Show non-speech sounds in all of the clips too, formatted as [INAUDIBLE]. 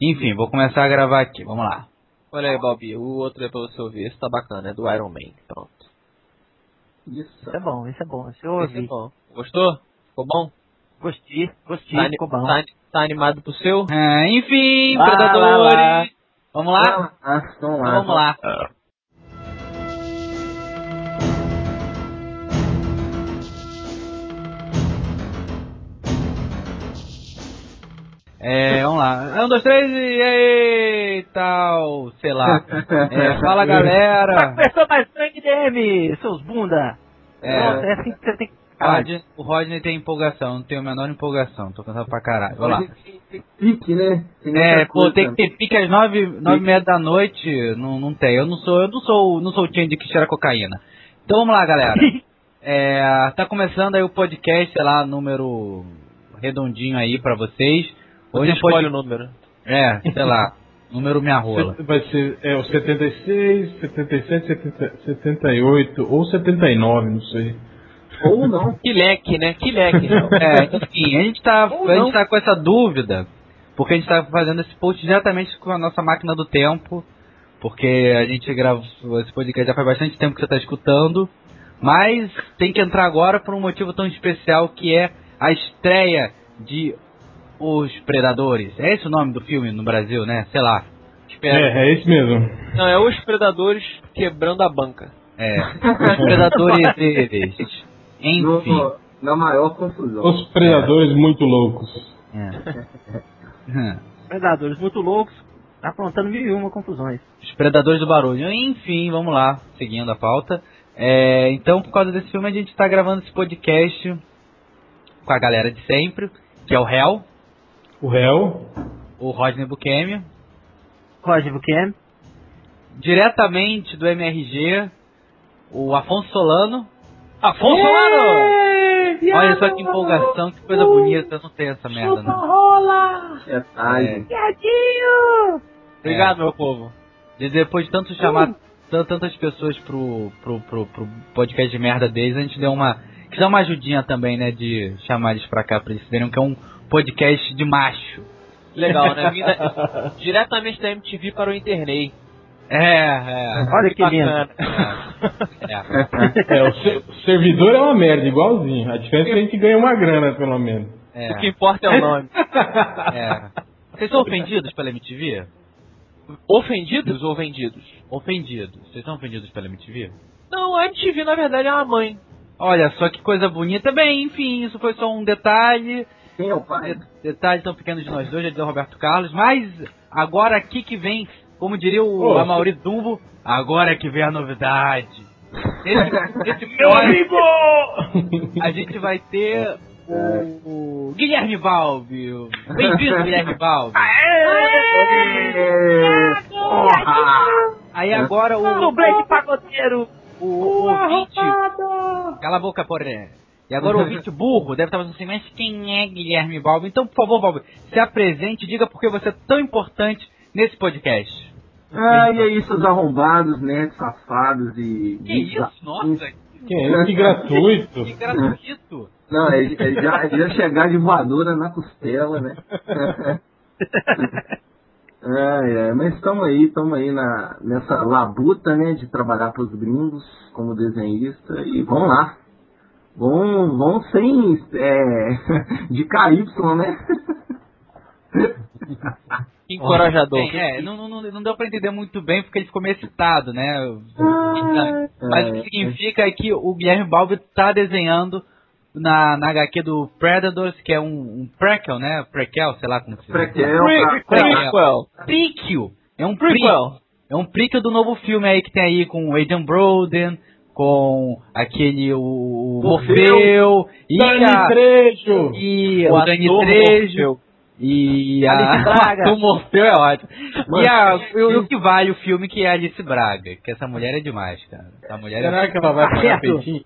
Enfim, vou começar a gravar aqui, vamos lá. Olha aí, Bob, o outro é pra você ouvir. Esse tá bacana, é do Iron Man. Pronto. Isso é bom, isso é bom. Isso eu Esse é ouvi. bom. Gostou? Ficou bom? Gostei, gostei, Tá, ficou bom. tá- tá animado pro seu? Ah, enfim, Lá, predadores! lá, lá. Vamos lá? Ah, vamos Então lá. vamos lá. É, vamos lá. Um, dois, três e aí, tal, sei lá. É, fala [LAUGHS] galera. Começou mais sangue DM, seus bunda. É. Pronto, é assim que você tem que Rodney- o Rodney tem empolgação, não tenho a menor empolgação, tô cansado pra caralho. Vamos lá. Pique, né? É, pô, tem que ter pique às nove, nove e meia da noite, não, não tem. Eu não sou, eu não sou, não sou o Change que cheira cocaína. Então vamos lá, galera. [LAUGHS] É, tá começando aí o podcast, sei lá, número redondinho aí pra vocês. Você Hoje escolhe pode, o número. é, sei lá, número minha rola. Vai ser é, o 76, 77, 70, 78 ou 79, não sei. Ou não. [LAUGHS] Que leque, né? Que leque. [LAUGHS] É, enfim, a gente tá, Ou a gente não. tá com essa dúvida, porque a gente tá fazendo esse post diretamente com a nossa máquina do tempo, porque a gente gravou esse podcast já faz bastante tempo que você tá escutando, mas tem que entrar agora por um motivo tão especial que é a estreia de Os Predadores. É esse o nome do filme no Brasil, né? Sei lá. Espera. É, é esse mesmo. Não, é os predadores quebrando a banca. É, Os Predadores [LAUGHS] eles. Enfim. No, na maior confusão. Os predadores muito loucos. É. [LAUGHS] Predadores muito loucos, tá aprontando mil e uma confusões. Os Predadores do Barulho. Enfim, vamos lá, seguindo a pauta. É, então, por causa desse filme, a gente está gravando esse podcast com a galera de sempre, que é o Hell, O réu. o Rodney Bukemi, Roger Buchanan, diretamente do MRG, o Afonso Solano. Afonso Solano! Olha só que empolgação, que coisa bonita, eu não tenho essa merda, não. É tarde. Obrigado, meu povo. E depois de tanto chamar tan- tantas pessoas pro, pro, pro, pro podcast de merda deles, a gente deu uma. Quis dar uma ajudinha também, né? De chamar eles pra cá pra eles verem que é um podcast de macho. Legal, né? Vinda [LAUGHS] diretamente da MTV para o Internei. É, é. olha que lindo. Bacana. É, É, o, ser- o servidor é uma merda, igualzinho. A diferença é que a gente ganha uma grana, pelo menos. é, O que importa é o nome. é. Vocês são ofendidos pela MTV? Ofendidos ou vendidos? Ofendidos. Vocês são ofendidos pela MTV? Não, a MTV na verdade é uma mãe. Olha só que coisa bonita. Bem, enfim, isso foi só um detalhe. Quem é o pai? De- Detalhe tão pequeno de nós dois, já o Roberto Carlos. Mas agora aqui que vem, como diria o Ô, Amaury Dumbo, agora é que vem a novidade. Esse, esse [LAUGHS] Meu amigo! a gente vai ter o, o Guilherme Balbi. o- Bem-vindo, Guilherme Balbi. É, porra! Aí agora o, Dublê de pagodeiro. o, o ouvinte. Cala a boca, porém. E agora o ouvinte burro deve estar pensando assim, mas quem é Guilherme Balbi? Então, por favor, Balbi, se apresente e diga por que você é tão importante nesse podcast. Ah, e aí, seus arrombados, né? Safados e. Que isso? Nossa, Quem é? Que gratuito. que gratuito. Não, ele, ele já, ele já chegar de voadora na costela, né? [LAUGHS] Ai, ai, mas estamos aí, estamos aí na, nessa labuta, né, de trabalhar para os gringos como desenhista e vamos lá. Vão, vão sem é, [LAUGHS] de KY, né? [LAUGHS] Encorajador. Bem, é, não, não, não deu pra entender muito bem porque ele ficou meio excitado, né? Mas o que significa é que o Guilherme Balbi tá desenhando na, na HQ do Predators, que é um, um prequel, né? Prequel, sei lá como se diz. Prequel, Pre- Prequel. Prequel. É um prequel. É um prequel do novo filme aí que tem aí com o Adrian Broden, com aquele o, o Morfeu. Morfeu e Dani a Trejo! e O o Dani Trejo Morfeu. e a Alice Braga. [LAUGHS] o Morfeu é ótimo. Mano, e, a, e o- o que vale o filme que é a Alice Braga, que essa mulher é demais, cara. Essa mulher é Será que ela vai [LAUGHS] pagar peitinho?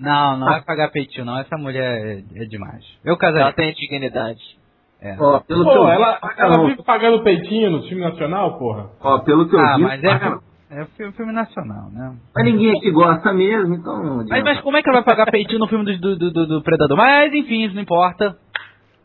Não, não vai pagar peitinho não, essa mulher é, é demais. Eu casaria. Ela tem dignidade. É. Ó, pelo que eu Pô, vi, ela, ela vive pagando peitinho no filme nacional, porra. Ó, pelo que eu Ah, vi, mas é. É filme, filme nacional, né? mas ninguém aqui gosta mesmo, então não Mas, mas como é que ela vai pagar peitinho no filme do, do, do, do- do Predador? Mas enfim, isso não importa.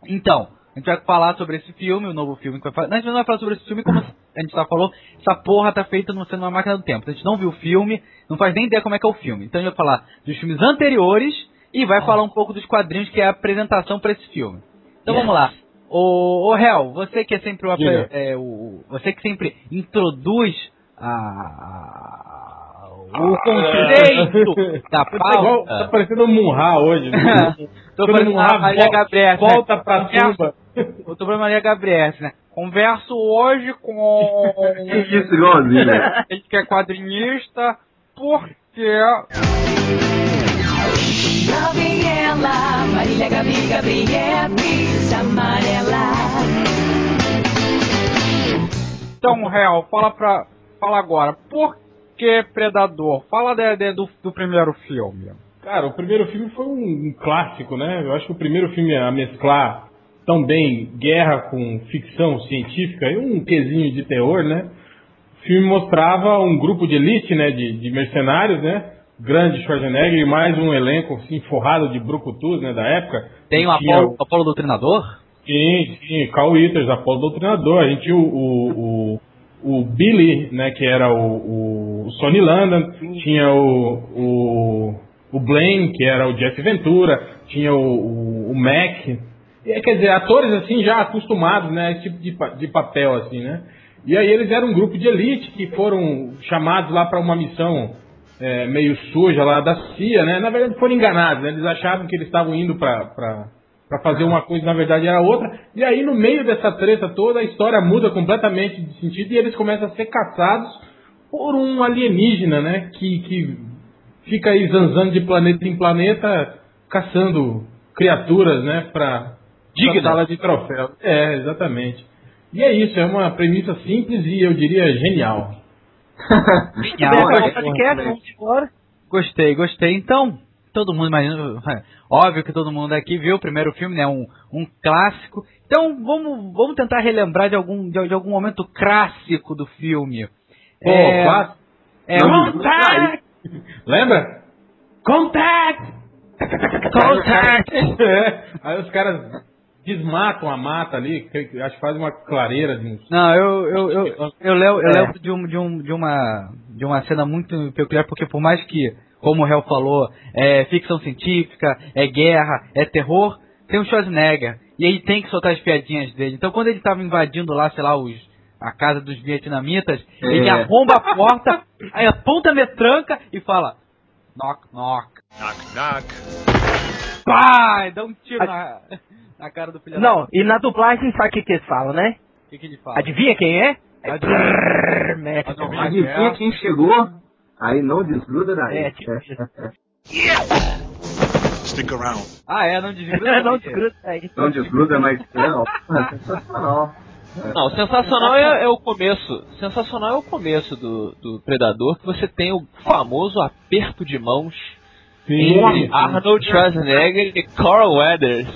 Então, A gente vai falar sobre esse filme, o novo filme que vai falar. Não, a gente não vai falar sobre esse filme como a gente já falou, essa porra tá feita no sendo uma máquina do tempo. A gente não viu o filme, não faz nem ideia como é que é o filme. Então a gente vai falar dos filmes anteriores e vai falar um pouco dos quadrinhos que é a apresentação para esse filme. Então vamos lá. Ô, ô Hel, você que é sempre o, é, o- você que sempre introduz a, a- o conceito da Tá, igual- pauta. tá parecendo um Munha hoje. né? [LAUGHS] Tô Munha a Maria volta- Gabriela. Volta pra tumba. Eu tô falando Maria Gabriela, né? Converso hoje com Que isso, igualzinho, [LAUGHS] né? ele que é quadrinista, porque Gabriela, Marília Gabi, Gabriela, Amarela. Então, Real, fala pra. Fala agora, por que Predador? Fala de- de- do, do primeiro filme. Cara, o primeiro filme foi um, um clássico, né? Eu acho que o primeiro filme a mesclar tão bem guerra com ficção científica e um quesinho de terror, né? O filme mostrava um grupo de elite, né? De, de mercenários, né? Grande Schwarzenegger e mais um elenco assim, forrado de brucutus, né? Da época. Tem o Apolo, Apolo Doutrinador? Sim, sim, Carl Withers, Apolo Doutrinador. A gente tinha o, o, o, o Billy, né, que era o, o Sonny Landon, tinha o, o, o Blaine, que era o Jeff Ventura, tinha o, o, o Mac. E, quer dizer, atores assim já acostumados, né, a esse tipo de, de papel, assim, né. E aí eles eram um grupo de elite que foram chamados lá para uma missão é, meio suja lá da CIA, né. Na verdade foram enganados, né, eles achavam que eles estavam indo para para fazer uma coisa, na verdade era outra. E aí, no meio dessa treta toda, a história muda completamente de sentido e eles começam a ser caçados por um alienígena, né? Que, que fica aí zanzando de planeta em planeta, caçando criaturas, né? Pra, pra sala de troféu. É, exatamente. E é isso, é uma premissa simples e eu diria genial. [LAUGHS] Genial. Podcast, vamos embora. Gostei, gostei. Então, todo mundo imagina. Óbvio que todo mundo aqui viu o primeiro filme, né? Um, um clássico. Então, vamos, vamos tentar relembrar de algum, de, de algum momento clássico do filme. Pô, é, clássico. é, Não, Contact! Lembra? Contact! Contact! [LAUGHS] É, aí os caras desmatam a mata ali, que- acho que fazem uma clareira de uns. Não, eu, eu, eu, eu, lembro, eu É. lembro de, um, de, um, de, uma, de uma cena muito peculiar, porque por mais que, como o Hel falou, é ficção científica, é guerra, é terror, tem o Schwarzenegger. E ele tem que soltar as piadinhas dele. Então quando ele tava invadindo lá, sei lá, os, a casa dos vietnamitas, ele É. arromba a porta, [LAUGHS] aí aponta a metranca e fala, knock, knock. Knock, knock. Pai, dá um tiro na, na cara do filho da Não, e na dublagem sabe o que, que eles falam, né? O que, que ele fala? Adivinha quem é? É Adivinha. Adivinha. Adivinha quem chegou? Aí não desgruda daí. É, tipo isso. Stick around. Ah, é, não desgruda. Não desgruda aí. Não desgruda, mas não. É sensacional. Não, sensacional é, é o começo. Sensacional é o começo do, do Predador, que você tem o famoso aperto de mãos entre Arnold Schwarzenegger e Carl Weathers.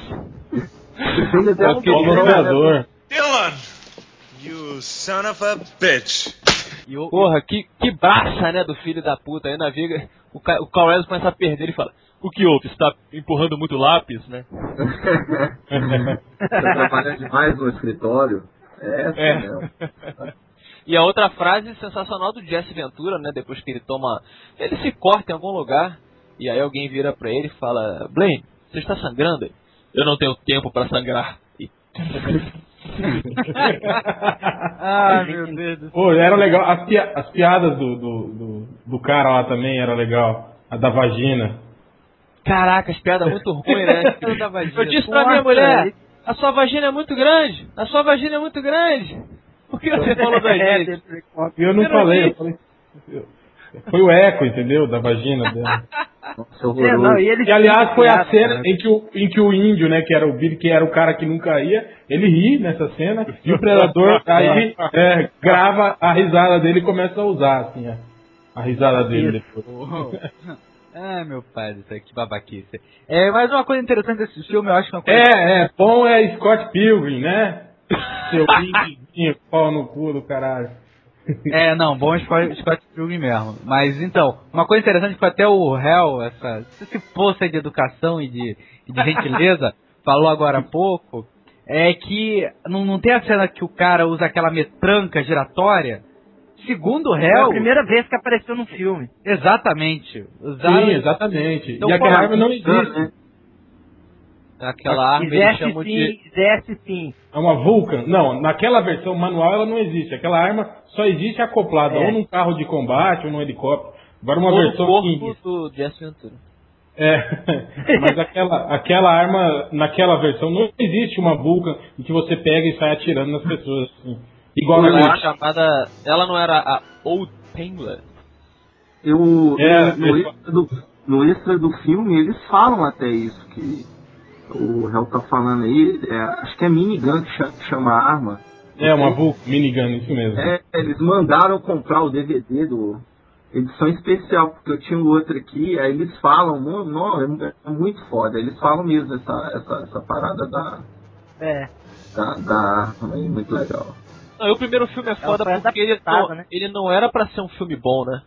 É o colaborador. Dylan! You son of a bitch. E o- Porra, que, que braça, né, do filho da puta. Aí navega, o, o Carl Weathers começa a perder e fala: O que houve? Você tá empurrando muito lápis, né? Você trabalha demais no escritório. É, assim É. mesmo. [LAUGHS] E a outra frase sensacional do Jesse Ventura, né? Depois que ele toma. Ele se corta em algum lugar. E aí alguém vira pra ele e fala: Blaine, você está sangrando? Eu não tenho tempo pra sangrar. E [LAUGHS] [LAUGHS] Ah, meu Deus do céu. Pô, era legal. As, pia- as piadas do, do, do, do cara lá também era legal. A da vagina. Caraca, as piadas muito [LAUGHS] ruins, né? Eu da vagina. Eu disse pra minha mulher: A sua vagina é muito grande. A sua vagina é muito grande. Por que você falou [LAUGHS] da É, gente? E eu não falei, eu falei. Foi o eco, entendeu? Da vagina dela. Nossa, É, não, e ele E aliás foi a cena em que, o, em que o índio, né, que era o Billy, que era o cara que nunca ia, ele ri nessa cena, e o predador aí é, grava a risada dele e começa a usar, assim, a, a risada dele depois. [LAUGHS] Ah, meu pai, isso aqui babaquice. É, mas uma coisa interessante desse filme, eu acho que é uma coisa. É, é, bom é Scott Pilgrim, né? Seu [LAUGHS] indinho, pau no cu do caralho. É, não, bom Scott Scott Pilgrim mesmo. Mas então, uma coisa interessante que até o Hell, essa, esse poço aí de educação e de, e de gentileza, [LAUGHS] falou agora há pouco, é que não, não tem a cena que o cara usa aquela metranca giratória? Segundo o É a réu, primeira vez que apareceu no filme. exatamente. Usaram Sim, exatamente. Então, e aquela pô, arma não né? Aquela arma eles chamam sim, de. existe sim. É uma Vulcan. Não, naquela versão manual ela não existe. Aquela arma só existe acoplada É. ou num carro de combate ou num helicóptero. Agora uma ou no versão corpo que... do Jesse Ventura. É, [LAUGHS] mas aquela, aquela arma, naquela versão, não existe uma Vulcan em que você pega e sai atirando nas pessoas. Assim. Igual Ela era chamada. Ela não era a Old Pangler. Eu, É, no, eles- extra do, no extra do filme, eles falam até isso, que o réu tá falando aí, é, acho que é minigun que cha- que chama a arma. É, uma Vulcan, minigun, isso mesmo. É, eles mandaram comprar o DVD do edição especial, porque eu tinha o outro aqui, aí eles falam, não, não, é é muito foda, eles falam mesmo essa, essa, essa parada da, É. da, da arma aí, muito legal. Não, e o primeiro filme é foda foi porque ele não, né? ele não era pra ser um filme bom, né?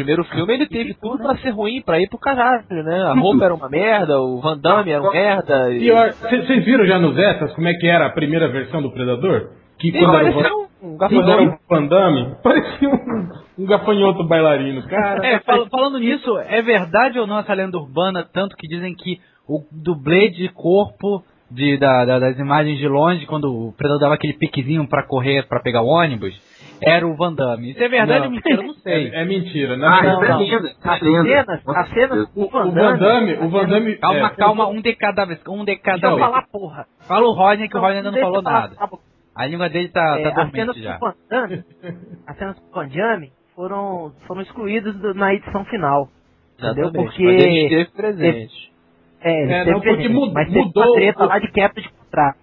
O primeiro filme ele teve tudo pra ser ruim, pra ir pro caralho, né? A roupa era uma merda, o Van Damme era um merda. E vocês viram já nos extras como é que era a primeira versão do Predador? Que Ele quando era, o um gafanhoto. o Van Damme, parecia um, um gafanhoto bailarino. Cara, É, fal- falando nisso, é verdade ou não essa lenda urbana, tanto que dizem que o dublê de corpo de, da- da- das imagens de longe, quando o predador dava aquele piquezinho pra correr, pra pegar o ônibus, era o Van Damme. Isso é verdade Não. ou mentira? Eu não sei. é, é mentira. Na Ah, é não. isso é As lenda. cenas, Com as cenas certeza. do o, Van o Van Damme, o Van Damme... Calma, é, calma, um de cada vez, um de cada Deixa vez. falar, porra. Fala o Rodney, que o Rodney ainda não falou nada. tá. A língua dele tá, É, tá as cenas dormente do já. Van Damme, as cenas do Van Damme foram, foram excluídas do- na edição final. Entendeu? Exatamente, Porque- mas ele esteve presente. É, ele É, não, porque presente, mud- mas mudou uma treta o- lá de quebra de contrato.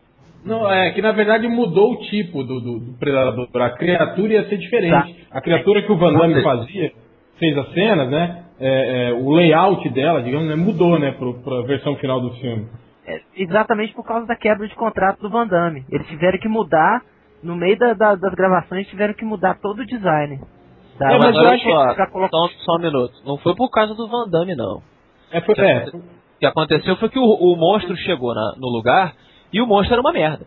Não, é que na verdade mudou o tipo do, do, do predador. A criatura ia ser diferente. A criatura que o Van Damme fazia, fez as cenas, né? é, é, o layout dela, digamos, né, mudou, né, pro, pra versão final do filme. É, exatamente por causa da quebra de contrato do Van Damme. Eles tiveram que mudar, no meio da- da- das gravações, tiveram que mudar todo o design. Da, É, mas Mas eu olha acho só, colocar- só, só um minuto. Não foi por causa do Van Damme, não. É, foi, é, que aconteceu foi que o, o monstro chegou na- no lugar e o monstro era uma merda.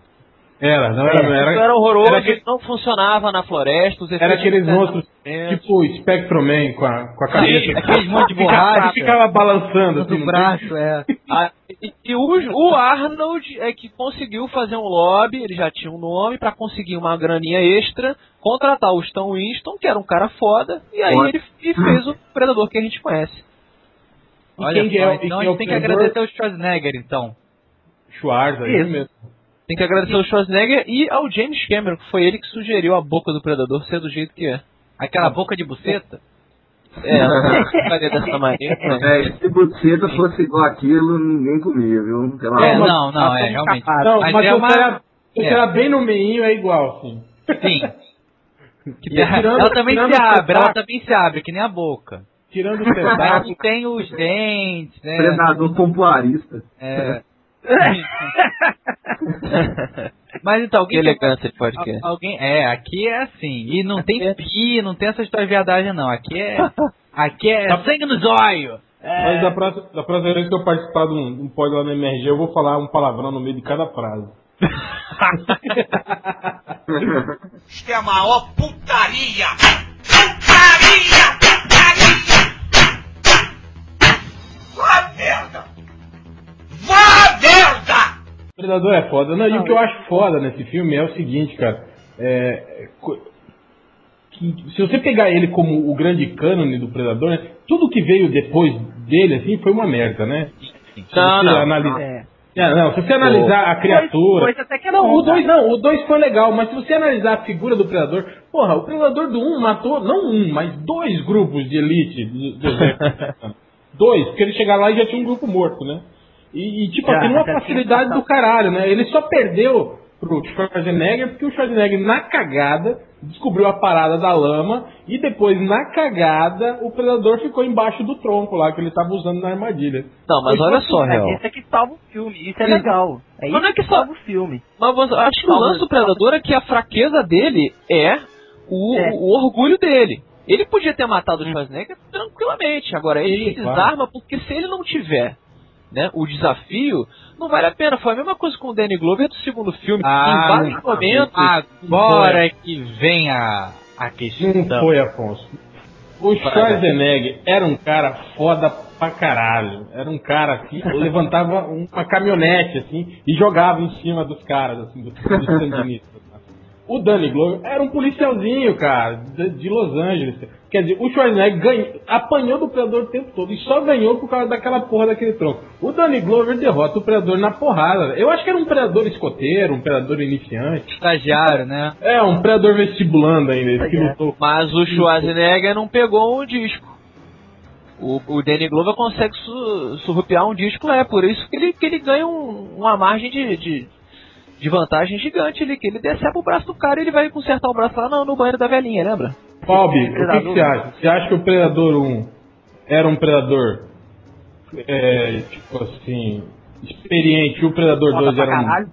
era, não É, era, Isso era, era horroroso, era aquele- não funcionava na floresta, os era aqueles monstros tipo o Spectro Man com a, com a cabeça. aqueles monte de [LAUGHS] que borracha. ficava, que ficava balançando assim, braço, é. [LAUGHS] Ah, e e o, o Arnold é que conseguiu fazer um lobby, ele já tinha um nome, pra conseguir uma graninha extra, contratar o Stan Winston, que era um cara foda, e aí ele e fez o Predador que a gente conhece. E Olha quem só, é- e então quem a é gente o tem que agradecer o Schwarzenegger, então. Schwarza, é isso mesmo. Tem que agradecer ao Schwarzenegger e ao James Cameron, que foi ele que sugeriu a boca do Predador ser do jeito que é. Aquela boca de buceta. [LAUGHS] É, não faria dessa maneira. né? É, se buceta fosse igual aquilo, ninguém comia, viu? Pela É, não, não, é, realmente. Não, Mas mas, é uma- era, você é. era bem no meinho, é igual, assim. Sim. Que [LAUGHS] tirando- ela também se abre, ela também se abre, que nem a boca. Tirando o [LAUGHS] pedaço. não tem os dentes, né? Predador pompoarista. É. [LAUGHS] Mas então, Que alguém quer- elegância de podcast. Al- Alguém, é, aqui é assim. E não tem pi, não tem essa história de viadagem, não. Aqui é. [LAUGHS] Aqui é sangue no zóio. Mas da próxima, da próxima vez que eu participar de um, um pod lá no MRG, eu vou falar um palavrão no meio de cada frase. Isto é a maior putaria! Putaria! Putaria! Vá merda! Vá merda! Predador é foda. Não, e o que eu acho foda nesse filme é o seguinte, cara. É, que, se você pegar ele como o grande cânone do Predador, né, tudo que veio depois dele, assim, foi uma merda, né? Se Não, você não. analisa- É. É, não, se você analisar a criatura. Dois, dois até que é Não, bom, o 2 cara. não, o 2 foi legal, mas se você analisar a figura do Predador, porra, o Predador do 1 um matou, não um, mas dois grupos de elite do, do [LAUGHS] dois, porque ele chegar lá e já tinha um grupo morto, né? E, e, tipo assim, uma já tinha facilidade matado. do caralho, né? Ele só perdeu pro Schwarzenegger porque o Schwarzenegger, na cagada, descobriu a parada da lama e depois, na cagada, o Predador ficou embaixo do tronco lá que ele tava usando na armadilha. Não, mas olha só É, Real. esse é que salva o filme. Isso é legal. É Mas isso não é que salva o filme. Mas você- acho que o lance do Predador é que a fraqueza dele é o, É. o orgulho dele. Ele podia ter matado o Schwarzenegger tranquilamente. Agora, ele Sim, se claro. desarma porque se ele não tiver né, o desafio, não vale a pena. Foi a mesma coisa com o Danny Glover do segundo filme. Ah, em vários momentos. Agora é que vem a, a questão. Não foi, Afonso. O Schwarzenegger era um cara foda pra caralho. Era um cara que levantava uma caminhonete, assim, e jogava em cima dos caras, assim, dos, dos sandinistas. O Danny Glover era um policialzinho, cara, de, de Los Angeles. Quer dizer, o Schwarzenegger ganhou, apanhou do Predador o tempo todo e só ganhou por causa daquela porra daquele tronco. O Danny Glover derrota o Predador na porrada. Eu acho que era um Predador escoteiro, um Predador iniciante. Estagiário, né? É, um Predador vestibulando ainda, que lutou. Mas o Schwarzenegger não pegou um disco. O, o Danny Glover consegue su, surrupiar um disco, é por isso que ele, que ele ganha um- uma margem de, de, de vantagem gigante ali, que ele decepa o braço do cara e ele vai consertar o braço lá no, no banheiro da velhinha, lembra? Bob, o que, que você acha? Você acha que o Predador 1 era um Predador, é, tipo assim, experiente e o Predador Foda 2 pra era um, caralho.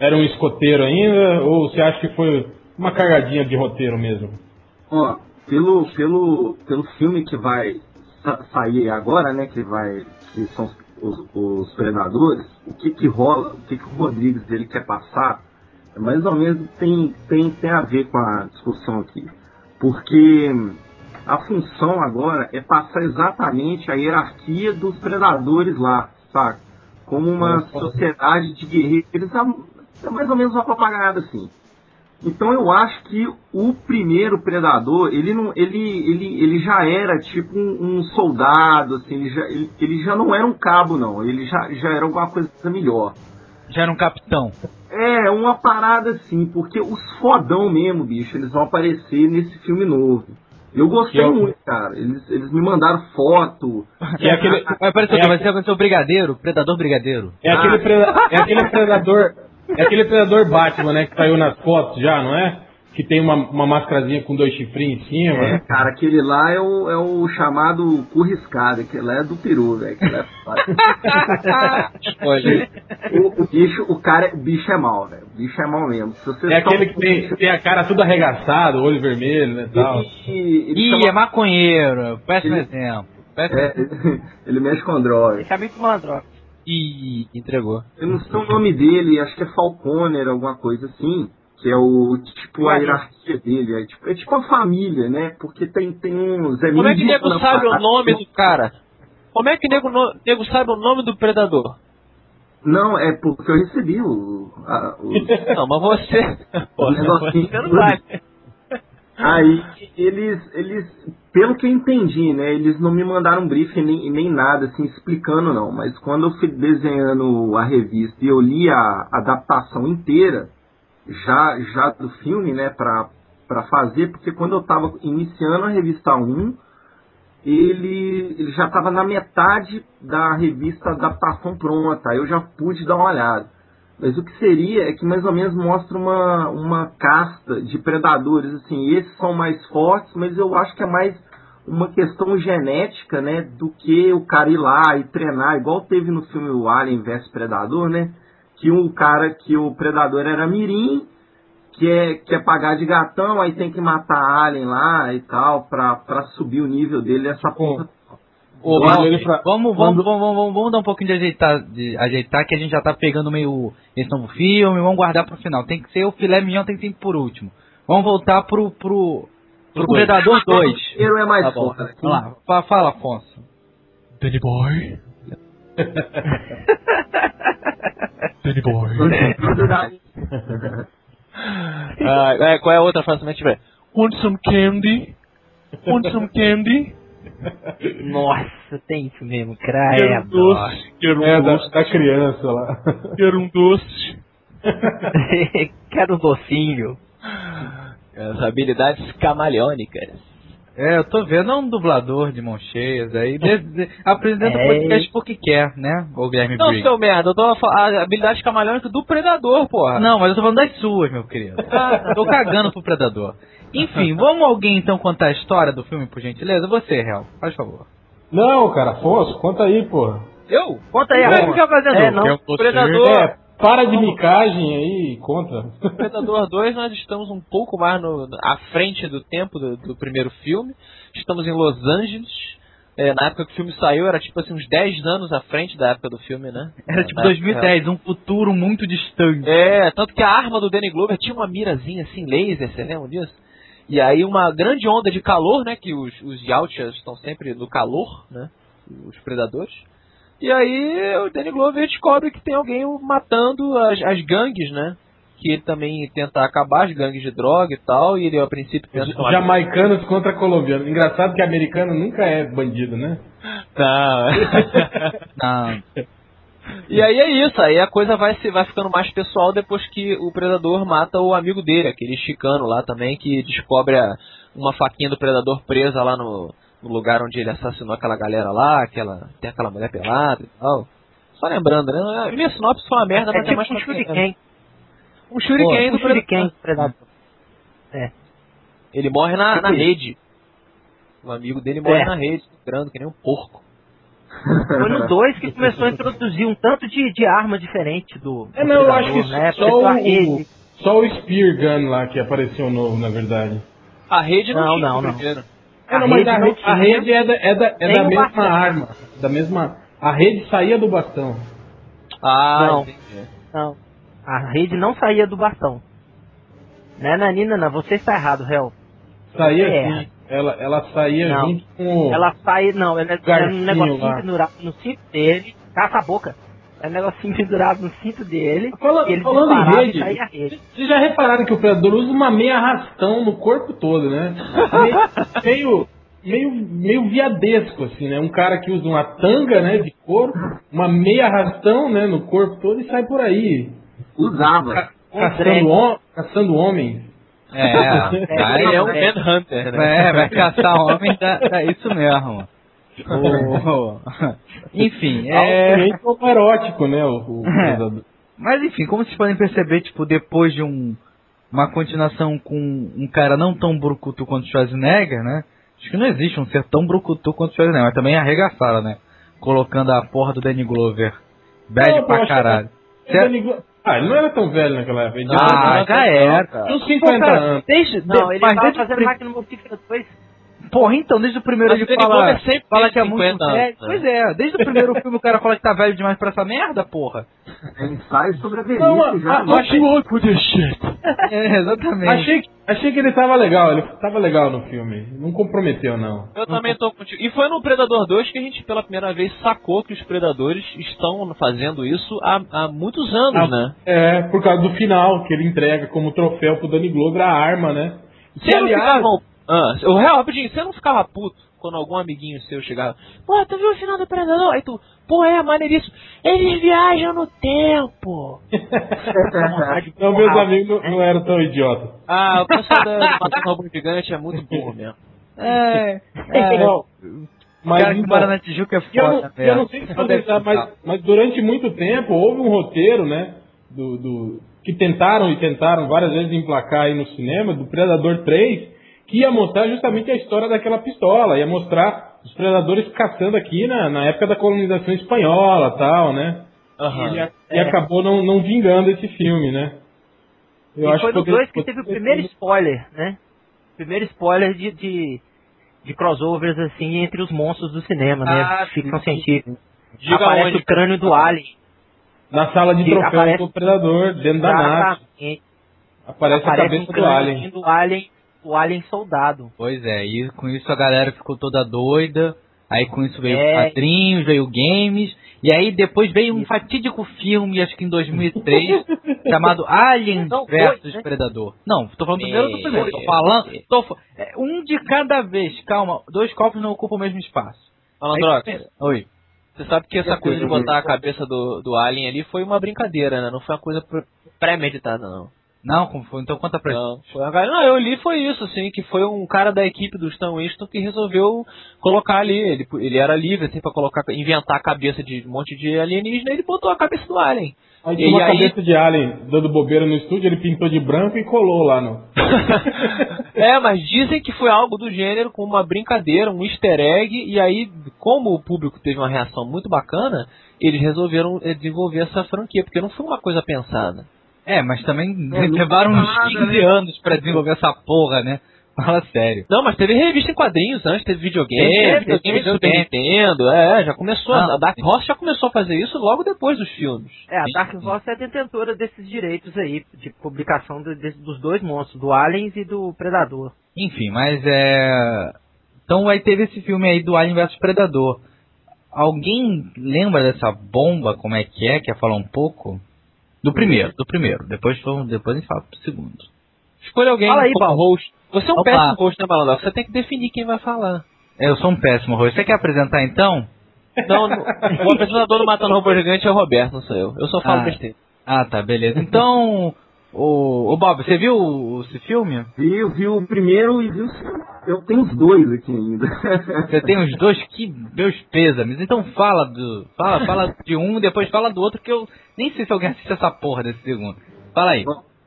era um escoteiro ainda? Ou você acha que foi uma cargadinha de roteiro mesmo? Ó, pelo, pelo, pelo filme que vai sa- sair agora, né? Que vai. Que são os, os predadores, o que que rola, o que que o Rodrigues ele quer passar, é mais ou menos tem, tem, tem a ver com a discussão aqui. Porque a função agora é passar exatamente a hierarquia dos predadores lá, saca? Como uma sociedade de guerreiros, é mais ou menos uma propaganda assim. Então eu acho que o primeiro predador, ele não, ele, ele, ele já era tipo um, um soldado, assim, ele já, ele, ele já não era um cabo não, ele já, já era alguma coisa melhor. Já era um capitão. É, uma parada assim, porque os fodão mesmo, bicho, eles vão aparecer nesse filme novo. Eu gostei é o- muito, cara. Eles, eles me mandaram foto. [LAUGHS] É aquele, [LAUGHS] Vai aparecer, É quê? vai ser, vai ser o brigadeiro, predador brigadeiro. é aquele, preda- é aquele predador. [LAUGHS] É aquele predador Batman, né? Que saiu nas fotos já, não é? Que tem uma, uma mascarazinha com dois chifrinhos em cima. É, cara, aquele lá é o, é o chamado curriscado, aquele lá é do peru, velho. aquele lá é [LAUGHS] foda. Olha, o, o bicho, o cara, o bicho é mal, velho. O bicho é mal mesmo. Se você É aquele que tem, tem a cara tudo arregaçado, olho vermelho, né? Tal. Ele, ele Ih, chama- é maconheiro. Péssimo Ele- exemplo. Péssimo é, ele, [LAUGHS] ele mexe com droga. Esse é muito malandro. Ih, entregou. Eu não sei o nome dele, acho que é Falconer, alguma coisa assim. Que é o tipo a hierarquia dele. É tipo, é tipo a família, né? Porque tem, tem uns. É Como é que o nego sabe o nome do cara? Como é que o nego, nego sabe o nome do predador? Não, é porque eu recebi o. a- o- [LAUGHS] Não, mas você. Pô, negocinho. você não sabe. Aí eles, eles, pelo que eu entendi, né, eles não me mandaram briefing nem, nem nada assim explicando não, mas quando eu fui desenhando a revista e eu li a adaptação inteira já já do filme, né, pra, pra fazer, porque quando eu tava iniciando a revista 1, ele, ele já estava na metade da revista adaptação pronta, aí eu já pude dar uma olhada. Mas o que seria é que mais ou menos mostra uma, uma casta de predadores, assim, esses são mais fortes, mas eu acho que é mais uma questão genética, né, do que o cara ir lá e treinar, igual teve no filme o Alien vs Predador, né, que o cara, que o predador era mirim, que é, que é pagar de gatão, aí tem que matar Alien lá e tal, pra, pra subir o nível dele, essa porra. Ô, ele fra- vamos, vamos, vamos, vamos, vamos dar um pouquinho de ajeitar, de ajeitar, que a gente já tá pegando meio esse novo filme, vamos guardar pro final. Tem que ser o filé mignon, tem que ser por último. Vamos voltar pro, pro, pro dois. Predador 2. O primeiro é mais Tá bom. foda. Vamos lá, fa- fala, Afonso. Danny Boy. [LAUGHS] Danny Boy. Ah, é, qual é a outra frase que tiver? Want some candy? Want some candy? Nossa, tem isso mesmo, Quero um credo. doce. Quero um É, da, doce. da criança lá. Quero um doce. [LAUGHS] Quero um docinho. As habilidades camaleônicas. É, eu tô vendo é um dublador de mão cheias aí. de- de- apresenta o [LAUGHS] É. podcast porque quer, né? O Guilherme Não, Briggs. seu merda, eu tô falando a habilidade camaleônica do predador, porra. Não, mas eu tô falando das suas, meu querido. tô cagando pro Predador. Enfim, vamos alguém então contar a história do filme, por gentileza? Você, Real, faz favor. Não, cara, Afonso, conta aí, porra. Eu? Conta aí, Não, Afonso. fica fazendo. É, não. O predador. É, para de micagem aí, conta. [LAUGHS] Predador 2, nós estamos um pouco mais no, à frente do tempo do, do primeiro filme. Estamos em Los Angeles, É, na época que o filme saiu, era tipo assim, uns 10 anos à frente da época do filme, né? Era tipo Na 2010, um futuro muito distante. É, tanto que a arma do Danny Glover tinha uma mirazinha assim, laser, você lembra disso? E aí uma grande onda de calor, né? Que os, os Yautjas estão sempre no calor, né? Os predadores. E aí o Danny Glover descobre que tem alguém matando as, as gangues, né? Que ele também tenta acabar as gangues de droga e tal, e ele a princípio pensa que Jamaicanos contra colombianos. Engraçado que americano nunca é bandido, né? Tá. Não. [LAUGHS] [LAUGHS] E aí é isso, aí a coisa vai, se, vai ficando mais pessoal depois que o predador mata o amigo dele, aquele chicano lá também, que descobre a- uma faquinha do predador presa lá no, no lugar onde ele assassinou aquela galera lá, aquela, tem aquela mulher pelada e tal. Só lembrando, né? Minha sinopse foi uma merda, É mas é tipo mais um shuriken. Um shuriken Um do shuriken predador. do predador. Ele morre na, na Tipo rede. O amigo dele morre É. na rede, sangrando que nem um porco. Foi no 2 que começou a introduzir um tanto de, de arma diferente do. É, do não, eu acho que né? só o, rede. só o Spear Gun lá que apareceu novo, na verdade. A rede não, Não, não, primeiro. É, não, A mas rede a rede, a rede é da, é da, é da mesma bastão. arma. Da mesma. A rede saía do bastão. Ah, Não. entendi. Não. A rede não saía do bastão. Né, Nanina? Não, você está errado, réu. Saía É. Ela, ela saía Não. junto com o. Ela sai, não, ela é Garfinho um negocinho lá. pendurado no cinto dele. Caça a boca. É um negocinho pendurado no cinto dele. Fala- e ele falando em rede. Vocês já repararam que o predador usa uma meia arrastão no corpo todo, né? [LAUGHS] Meio, meio, meio, viadesco, assim, né? Um cara que usa uma tanga, né, de couro, uma meia arrastão, né, no corpo todo e sai por aí. Usava. Caçando, hom caçando homens. É, vai, Ele é um É. Manhunter, né? É, vai caçar homem, dá, dá isso mesmo. [LAUGHS] O- Enfim, é. Altamente homoerótico, né, o, o É. Mas enfim, como vocês podem perceber, tipo, depois de um, uma continuação com um cara não tão brucutu quanto o Schwarzenegger, né? Acho que não existe um ser tão brucutu quanto o Schwarzenegger, mas também arregaçaram, né? Colocando a porra do Danny Glover. Bad Não, pra caralho. O Danny Glo- Ah, ele não era tão velho naquela época. Ele Ah, tinha já era. uns Pô, 50 cara, anos. Desde, Não, de- ele mas tava fazendo máquina mortífera depois. Porra, então, desde o primeiro Mas ele fala, Glover sempre fala que é muito 50 anos, velho. né? Pois é, desde o primeiro [LAUGHS] filme o cara fala que tá velho demais pra essa merda, porra. Ensaio sobre a velhice Não, já. a- achei, É, exatamente. achei, que- achei que ele tava legal, ele tava legal no filme. Não comprometeu, não. Eu também tô contigo. E foi no Predador 2 que a gente pela primeira vez sacou que os predadores estão fazendo isso há, há muitos anos, Ah, né? É, por causa do final, que ele entrega como troféu pro Danny Glover a arma, né? Você não ficava. Ah, o real, rapidinho, você não ficava puto quando algum amiguinho seu chegava. Pô, tu viu o final do Predador? Aí tu, pô, é maneiríssimo. Eles viajam no tempo. [LAUGHS] Então, meus amigos não, não eram tão idiotas. Ah, o pessoal da [LAUGHS] Matando Robô Gigante é muito burro mesmo. É, é. [LAUGHS] Não, o mas cara que então, mora na Tijuca é E eu, não, foda, eu não sei se Foda você sabe, mas, mas durante muito tempo houve um roteiro, né? Do, do- que tentaram e tentaram várias vezes emplacar aí no cinema, do Predador 3, que ia mostrar justamente a história daquela pistola, ia mostrar os predadores caçando aqui na, na época da colonização espanhola tal, né? Aham. E, a- e acabou não, não vingando esse filme, né? Eu e foi no poder- 2 que teve o primeiro spoiler, né? Primeiro spoiler de, de, de crossovers, assim, entre os monstros do cinema, Ah, né? Ficção científica. Diga Aparece onde. o crânio do Alien. Na sala de que troféus aparece- do Predador, dentro da nave, Exatamente. aparece, a Aparece cabeça um do Alien. do Alien, o Alien soldado. Pois é, e com isso a galera ficou toda doida. Aí com isso veio É. quadrinhos, veio games. E aí depois veio um fatídico filme, acho que em 2003, [LAUGHS] chamado Alien dois, né? Predador. Não, tô falando primeiro do primeiro. Tô falando. Tô, é, um de cada vez, calma. Dois copos não ocupam o mesmo espaço. Malandrox, Aí- Oi. você sabe que essa coisa de botar a cabeça do, do Alien ali foi uma brincadeira, né? Não foi uma coisa pré-meditada, não. Não, como foi? Então conta pra. Não, foi uma galera- não, eu li foi isso, assim, que foi um cara da equipe do Stan Winston que resolveu colocar ali, ele, ele era livre, assim, pra colocar, inventar a cabeça de um monte de alienígena, e ele botou a cabeça do Alien. Aí E tinha uma aí- cabeça de alien dando bobeira no estúdio, ele pintou de branco e colou lá no. [LAUGHS] é, mas dizem que foi algo do gênero, com uma brincadeira, um easter egg, e aí, como o público teve uma reação muito bacana, eles resolveram eh, desenvolver essa franquia, porque não foi uma coisa pensada. É, mas também É, levaram uns nada, 15 né? anos pra desenvolver essa porra, né? Fala sério. Não, mas teve revista em quadrinhos antes, teve videogame, Teve, videogame teve de Super. Nintendo, é, já começou, Ah, a Dark Horse já começou a fazer isso logo depois dos filmes. É, a Dark. Horse é detentora desses direitos aí, de publicação do- de- dos dois monstros, do Aliens e do Predador. Enfim, mas é. Então aí teve esse filme aí do Alien vs Predador. Alguém lembra dessa bomba? Como é que é? Quer falar um pouco? Do primeiro, do primeiro. Depois, vamos- depois a gente fala do segundo. Escolha alguém Fala aí, como Paulo. host. Você é um Opa. péssimo host, né, Malandro? Você tem que definir quem vai falar. Eu sou um péssimo host. Você quer apresentar então? Não, não- o apresentador do Matando Robô Gigante é o Roberto, não sou eu. Eu só falo Ah. besteira. Ah, tá, beleza. Então, o, o Bob, você viu esse filme? Vi, vi o primeiro e vi o segundo. Eu tenho os dois aqui ainda. [LAUGHS] Você tem os dois que meus pêsames. Então fala do, fala, fala de um, depois fala do outro que eu nem sei se alguém assiste essa porra desse segundo. Fala aí.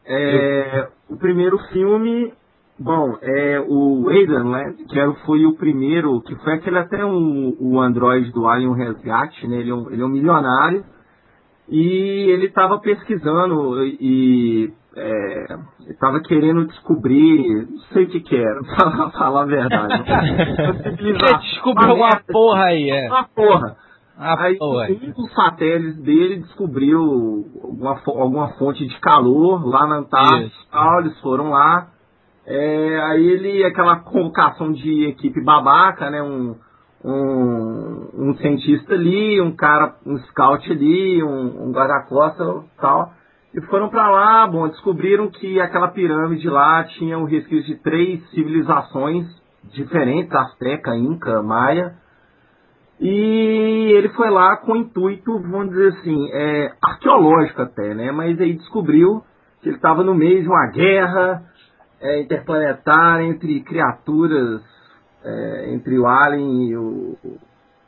É, o primeiro filme, bom, é o Aidan, né? Que era, foi o primeiro, que foi aquele até um, o androide do Alien Resgate, né? Ele é um, ele é um milionário e ele estava pesquisando e estava querendo descobrir, não sei o que que era, [LAUGHS] pra falar a verdade. Descobriu uma porra aí, é. Uma porra. Ah, Aí porra. um dos satélites dele descobriu alguma, alguma fonte de calor lá na Antártida. Tal, Eles foram lá. É, aí ele, aquela convocação de equipe babaca, né? Um, um, um cientista ali, um cara, um scout ali, um, um guarda-costas e tal. E foram pra lá, bom, descobriram que aquela pirâmide lá tinha o resquício de três civilizações diferentes, Azteca, Inca, Maia. E ele foi lá com intuito, vamos dizer assim, é, arqueológico até, né? Mas aí descobriu que ele estava no meio de uma guerra é, interplanetária entre criaturas, é, entre o Alien e o,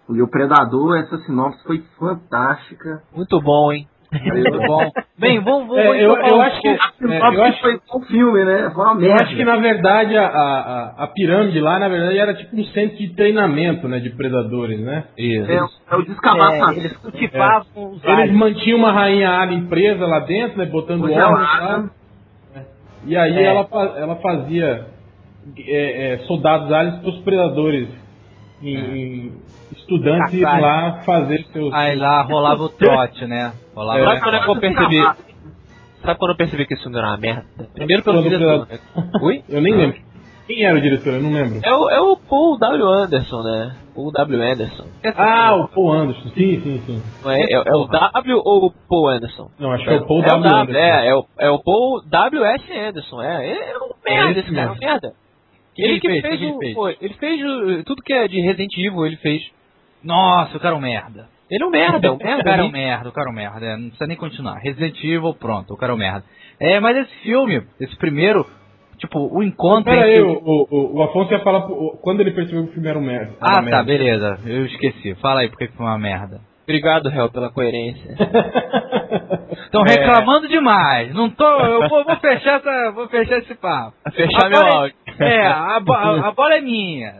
e o Predador. Essa sinopse foi fantástica. Muito bom, hein? Muito bom. Bem, vamos, vamos É, eu, eu acho que. A é, sinopse eu acho, foi um filme, né? Foi uma eu merda. acho que na verdade a, a, a pirâmide lá, na verdade, era tipo um centro de treinamento, né, de predadores, né? Isso. É, é o É, descavaçamento. eles cultivavam os Eles aliens. mantinham uma rainha alien presa lá dentro, né, botando ovos Congelada. lá. E aí É. ela, ela fazia é, é, soldados aliens para os predadores, em, em estudantes Caçarem. lá fazer seus... Aí lá [LAUGHS] rolava o trote, né? Rolava Sabe o quando é que eu percebi? Sabe quando eu percebi que esse filme era uma merda? Primeiro pelo Quando diretor. né? Oi? [LAUGHS] Eu nem lembro. Quem era o diretor? Eu não lembro. É o, é o Paul W. Anderson, né? Paul W. Anderson. Ah, o Paul Anderson. Sim, sim, sim. Não é, é, é o W ou o Paul Anderson? Não, acho que é o Paul é o W. W, Anderson. é, é o, é o Paul W.S. Anderson, é. Ele é um merda, esse esse cara, é um merda. Que ele que fez? fez, Que ele o, fez? pô, ele fez o- tudo que é de Resident Evil, ele fez. Nossa, o cara é um merda. Ele é um merda, é [LAUGHS] O merda. cara é um merda, o cara é um merda. é, não precisa nem continuar. Resident Evil, pronto, o cara é um merda. É, mas esse filme, esse primeiro, tipo, o encontro Pera aí, entre- o, o, o Afonso ia falar quando ele percebeu que o filme era um merda. era Ah, uma tá, merda. beleza. Eu esqueci. Fala aí porque que foi uma merda. Obrigado, Hel, pela coerência. [LAUGHS] Estão É. reclamando demais. Não tô. Eu vou, vou fechar essa. Vou fechar esse papo. Fechar A meu é- áudio. É, a, [LAUGHS] bo- a- bola é minha.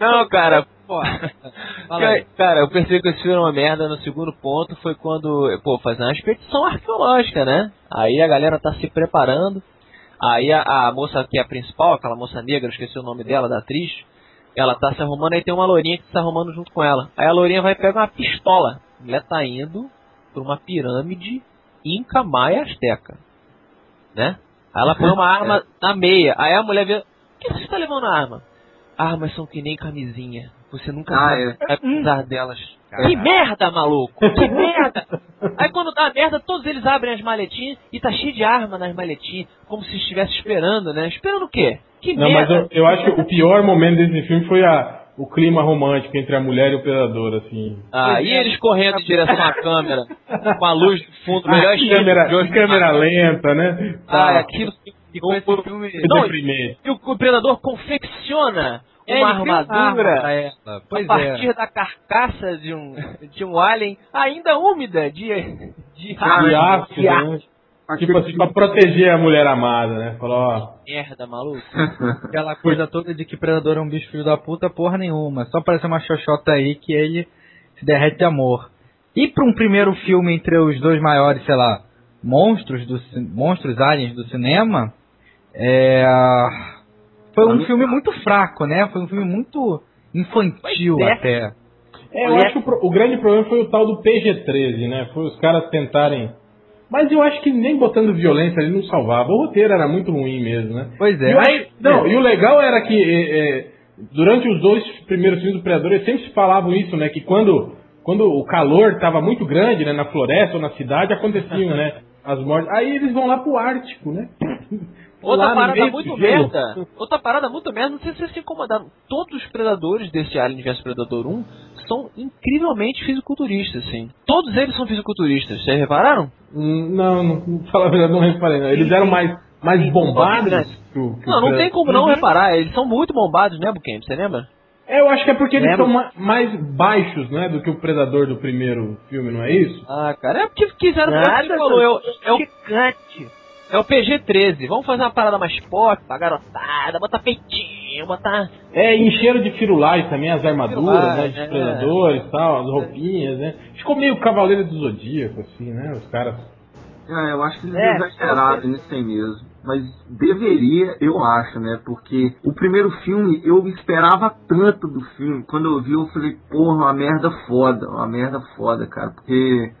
Não, cara. Cara, cara, eu percebi que esse filme era uma merda no segundo ponto foi quando, pô, fazer uma expedição arqueológica, né? Aí a galera tá se preparando. Aí a, a moça que é a principal, aquela moça negra, esqueci o nome dela, da atriz, ela tá se arrumando, aí tem uma lourinha que tá se arrumando junto com ela. Aí a lourinha vai pegar uma pistola. A mulher tá indo pra uma pirâmide Inca Maia Azteca. Né? Aí ela põe uma arma [LAUGHS] na meia. Aí a mulher vê, que você tá levando a arma? Armas são que nem camisinha. Você nunca Ah, é. vai precisar delas. Caraca. Que merda, maluco! [LAUGHS] Que merda! Aí quando dá merda, todos eles abrem as maletinhas e tá cheio de arma nas maletinhas, como se estivesse esperando, né? Esperando o quê? Que Não, mas merda! eu, eu acho que o pior momento desse filme foi a, o clima romântico entre a mulher e o predador, assim. Ah, e eles correndo em direção à câmera, com a luz do fundo, melhor Ah, estilo câmera, de hoje. câmera lenta, né? Ah, aquilo E com esse filme. Que Não. E o, o predador confecciona É, uma armadura ela. Pois a partir é. da carcaça de um, de um alien ainda úmida de, de De ácido, né? Tipo assim, pra proteger a mulher amada, né? Falou, ó, Merda, maluco. [LAUGHS] Aquela coisa toda de que Predador é um bicho filho da puta, porra nenhuma. Só parece uma xoxota aí que ele se derrete de amor. E pra um primeiro filme entre os dois maiores, sei lá, monstros do monstros aliens do cinema, é foi um filme muito fraco, né? Foi um filme muito infantil é. até. É, eu acho que o, pro- o grande problema foi o tal do PG-13, né? Foi os caras tentarem. Mas eu acho que nem botando violência ele não salvava. O roteiro era muito ruim mesmo, né? Pois é, E, mas- acho- não, e o legal era que é, é, durante os dois primeiros filmes do Predador, eles sempre se falavam isso, né? Que quando, quando o calor estava muito grande, né? Na floresta ou na cidade, aconteciam, [LAUGHS] né? As mortes. Aí eles vão lá pro Ártico, né? Outra Lá parada muito merda. Outra parada muito merda, não sei se vocês se incomodaram. Todos os predadores desse Alien vs Predador 1 são incrivelmente fisiculturistas, assim. Todos eles são fisiculturistas, vocês repararam? Hum, Não, não, pra falar a verdade, não reparei. Não. Eles eram mais, mais bombados que o. que Não, não tem como não reparar, eles são muito bombados, né, Buquem? Você lembra? É, eu acho que é porque eles Lembra? são ma- mais baixos, né, do que o Predador do primeiro filme, não é isso? Ah, cara, é porque quiseram fazer o que Nada, falou, é o, é o Gigante. É o PG-13. Vamos fazer uma parada mais pop, pra garotada, botar peitinho, botar. É, encheram de firulais também as armaduras, Firulais, né, de é. predadores e tal, as roupinhas, né. Ficou meio Cavaleiro do Zodíaco, assim, né, os caras... É, eu acho que eles É, exageraram nisso aí mesmo. Mas deveria, eu acho, né? Porque o primeiro filme, eu esperava tanto do filme. Quando eu vi, eu falei, porra, uma merda foda, uma merda foda, cara. Porque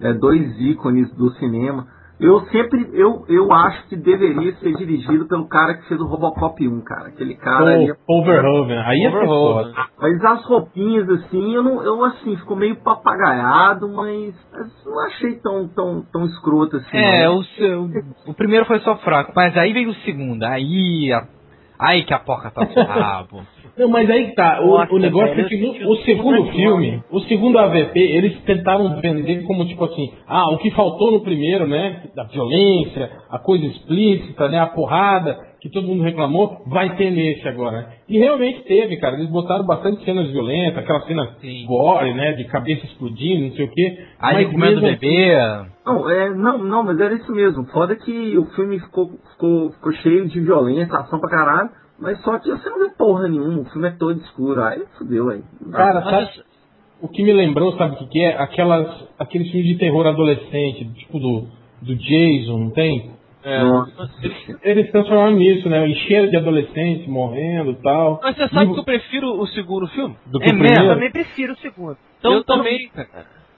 é dois ícones do cinema. Eu sempre, eu, eu acho que deveria ser dirigido pelo cara que fez o Robocop 1, cara. Aquele cara ali. Pô, Overhoven, aí Overhoven. foda. Mas as roupinhas, assim, eu não, eu assim, ficou meio papagaiado, mas, mas não achei tão, tão, tão escroto assim. É, o, seu- o primeiro foi só fraco, mas aí veio o segundo. Aí. a- Aí que a porca tá no rabo. [LAUGHS] Não, mas aí que tá. O, Nossa, o negócio velho, é que no- o segundo segundo filme, o segundo AVP, eles tentaram vender como tipo assim, ah, o que faltou no primeiro, né? Da violência, a coisa explícita, né? A porrada, que todo mundo reclamou, vai ter nesse agora, né? E realmente teve, cara. Eles botaram bastante cenas violentas, aquela cena Sim. gore, né? De cabeça explodindo, não sei o quê. Aí mas comendo mesmo bebê. Não, é, não, não, mas era isso mesmo. Foda que o filme ficou, ficou, ficou cheio de violência, ação pra caralho, mas só que você não vê porra nenhuma, o filme é todo escuro. Aí fudeu aí. Cara, Mas sabe, o que me lembrou, sabe o que, que é? Aquelas, aqueles filmes de terror adolescente, tipo do, do Jason, não tem? É. Nossa. Eles transformaram nisso, né? Encheram de adolescentes morrendo e tal. Mas você sabe E- que eu prefiro o segundo filme? do que É o mesmo, eu primeiro. também prefiro o segundo. Então Eu também.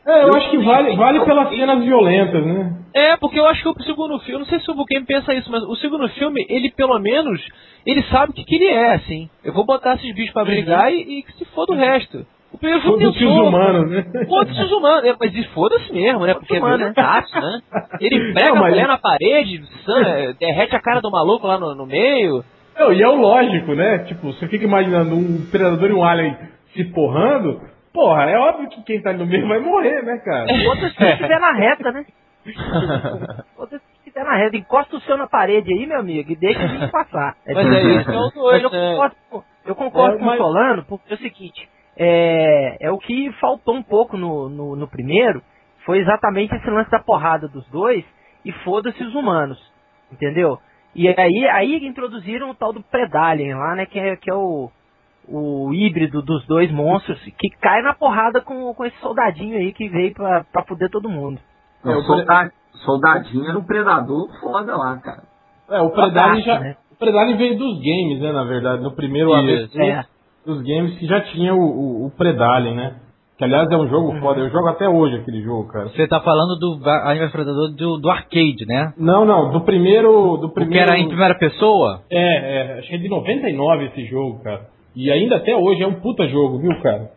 É, eu acho que vale, vale pelas cenas violentas, né? É, porque eu acho que o segundo filme, não sei se o Buquem pensa isso, mas o segundo filme, ele pelo menos, ele sabe o que, que ele é, assim. Eu vou botar esses bichos pra brigar e, e que se foda o resto. O primeiro filme Foda-se os humanos, né? [LAUGHS] Foda-se os humanos, é, mas e foda-se mesmo, né? Porque é né? violentaço, né? Ele [LAUGHS] prega Não, a mulher na parede, san- é, derrete a cara do maluco lá no, no meio. Não, e é o lógico, né? Tipo, você fica imaginando um predador e um alien se porrando. Porra, é óbvio que quem tá ali no meio vai morrer, né, cara? Outra se estiver na reta, né? [LAUGHS] Outra se estiver na reta. Encosta o seu na parede aí, meu amigo, e deixa a gente passar. [LAUGHS] Mas é isso que é dois, eu né? concordo, com- eu concordo É, com mas- o Solano, porque é o seguinte, é, é o que faltou um pouco no, no, no primeiro, foi exatamente esse lance da porrada dos dois, e foda-se os humanos, entendeu? E aí, aí introduziram o tal do Predalien lá, né, que é, que é o, o híbrido dos dois monstros, que cai na porrada com, com esse soldadinho aí que veio pra, pra fuder todo mundo. Não, É, o solda- soldadinho era um predador foda lá, cara. É, o Predalin já. né? O Predalin veio dos games, né, na verdade. No primeiro Isso. AVP É. dos games que já tinha o, o, o Predalin, né? Que aliás é um jogo foda, eu jogo até hoje aquele jogo, cara. Você tá falando do Alien vs Predador do, do arcade, né? Não, não, do primeiro. Do O que primeiro. era em primeira pessoa? É, é, acho que é de 99 esse jogo, cara. E ainda até hoje é um puta jogo, viu, cara?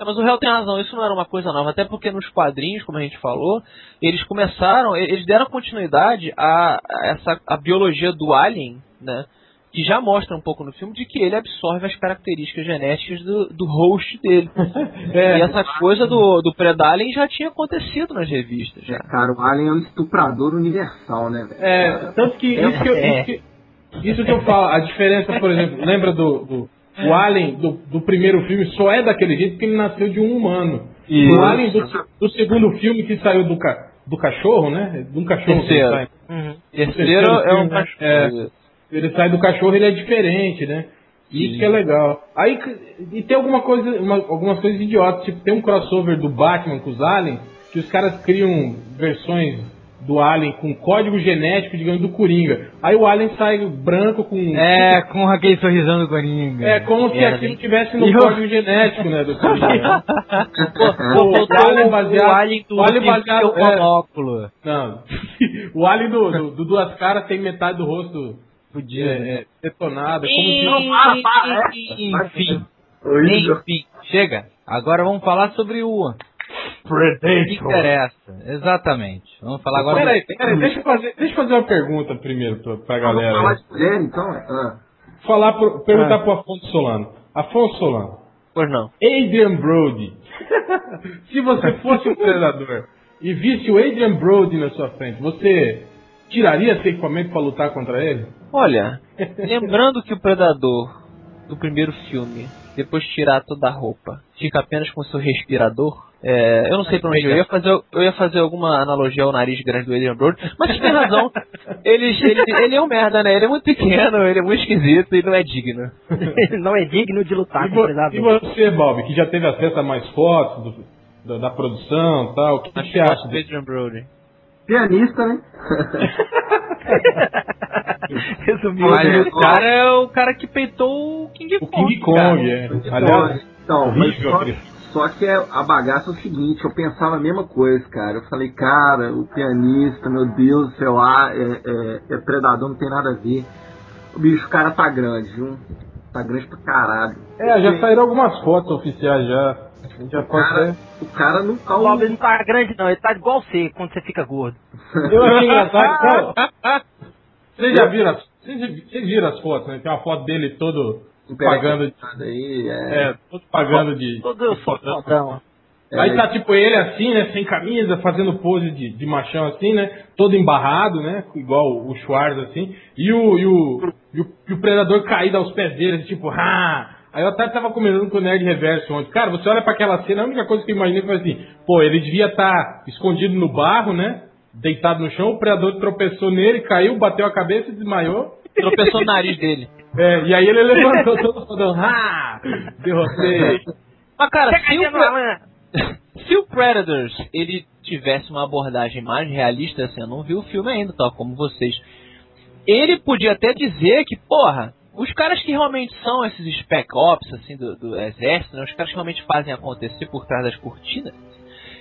É, mas o réu tem razão, isso não era uma coisa nova, até porque nos quadrinhos, como a gente falou, eles começaram, eles deram continuidade a, a essa a biologia do alien, né? Que já mostra um pouco no filme de que ele absorve as características genéticas do, do host dele. [LAUGHS] É. E essa coisa do, do Predalien já tinha acontecido nas revistas. Já. É, cara, o Alien é um estuprador universal, né, velho? É, tanto que isso que, eu, É. isso que isso que eu falo, a diferença, por exemplo, lembra do, do o Alien do, do primeiro filme só é daquele jeito porque ele nasceu de um humano. Isso. O Alien do, do segundo filme que saiu do, ca, do cachorro, né? De um cachorro que Terceiro. sai. Uhum. Terceiro é um filme, né? cachorro. Ele sai do cachorro, ele é diferente, né? Isso que é legal. Aí, e tem alguma coisa, uma- algumas coisas idiotas, tipo, tem um crossover do Batman com os aliens, que os caras criam versões do Alien com código genético, digamos, do Coringa. Aí o Alien sai branco com. É, com aquele sorrisão do Coringa. É como se Merda, aquilo hein? tivesse no E o- código genético, né, do Coringa. Pô, [LAUGHS] o faltou Alien o, baseado- o Alien do o Alien baseado- o é. monóculo. Não. [LAUGHS] O Alien do, do, do Duas Caras tem metade do rosto Fudido. é, é, detonado. É como se. Enfim, para, para, é. enfim, enfim, chega. Agora vamos falar sobre o Predator. interessa. Exatamente. Vamos falar agora. Peraí, peraí, deixa eu fazer, deixa eu fazer uma pergunta primeiro pra, pra Vamos galera. falar de mulher, então? Ah. Falar pro, perguntar pro Afonso Solano. Afonso Solano, Pois não. Adrian Brody. [LAUGHS] Se você fosse um predador e visse o Adrian Brody na sua frente, você tiraria seu equipamento pra lutar contra ele? Olha, lembrando que o Predador do primeiro filme, depois de tirar toda a roupa, fica apenas com seu respirador. é, eu não sei pra onde eu ia fazer. Eu ia fazer alguma analogia ao nariz grande do Adrian Brody, mas tem razão. Ele, ele, ele é um merda, né? Ele é muito pequeno, ele é muito esquisito e não é digno. [LAUGHS] não é digno de lutar E, com vo- e você, Bob, que já teve acesso a mais fotos do- da, da produção e tal, o que, que você acha do? Adrian Brody. Pianista, né? [LAUGHS] [LAUGHS] Resumindo, Mas Olha, o cara é o cara que peitou o King O Kong. King Kong, cara. é. Aliás, então, mas horrível só, só que é- a bagaça é o seguinte, eu pensava a mesma coisa, cara. Eu falei, cara, o pianista, meu Deus, sei lá, é, é, é predador, não tem nada a ver. O bicho, o cara tá grande, viu? Tá grande pra caralho. É, já saíram algumas fotos oficiais já. A gente já pode cara, o cara não tá O Bob ele não tá grande não, ele tá igual você quando você fica gordo. [LAUGHS] Eu achei engraçado. [LAUGHS] Vocês já viram as, vocês, viram as fotos, né? Tem uma foto dele todo pagando, aí, é, é, todo pagando de. Todo eu sou fodão. é, Aí tá tipo ele assim, né? Sem camisa, fazendo pose de, de machão assim, né? Todo embarrado, né? Igual o Schwarz assim. E o, e o, e o, e o predador caído aos pés dele, tipo, ah! Aí eu até tava comentando com o Nerd Reverso ontem. Cara, você olha pra aquela cena, a única coisa que eu imaginei foi assim, pô, ele devia estar escondido no barro, né? Deitado no chão, o predador tropeçou nele, caiu, bateu a cabeça e desmaiou. Tropeçou no nariz dele. [LAUGHS] É, e aí ele levantou todo fodão, ah! Derrotei. Mas cara, se o, Pre- Alan. [LAUGHS] se o Predators ele tivesse uma abordagem mais realista, assim, eu não vi o filme ainda, tal como vocês. Ele podia até dizer que, porra, os caras que realmente são esses spec ops, assim, do, do exército, né, os caras que realmente fazem acontecer por trás das cortinas,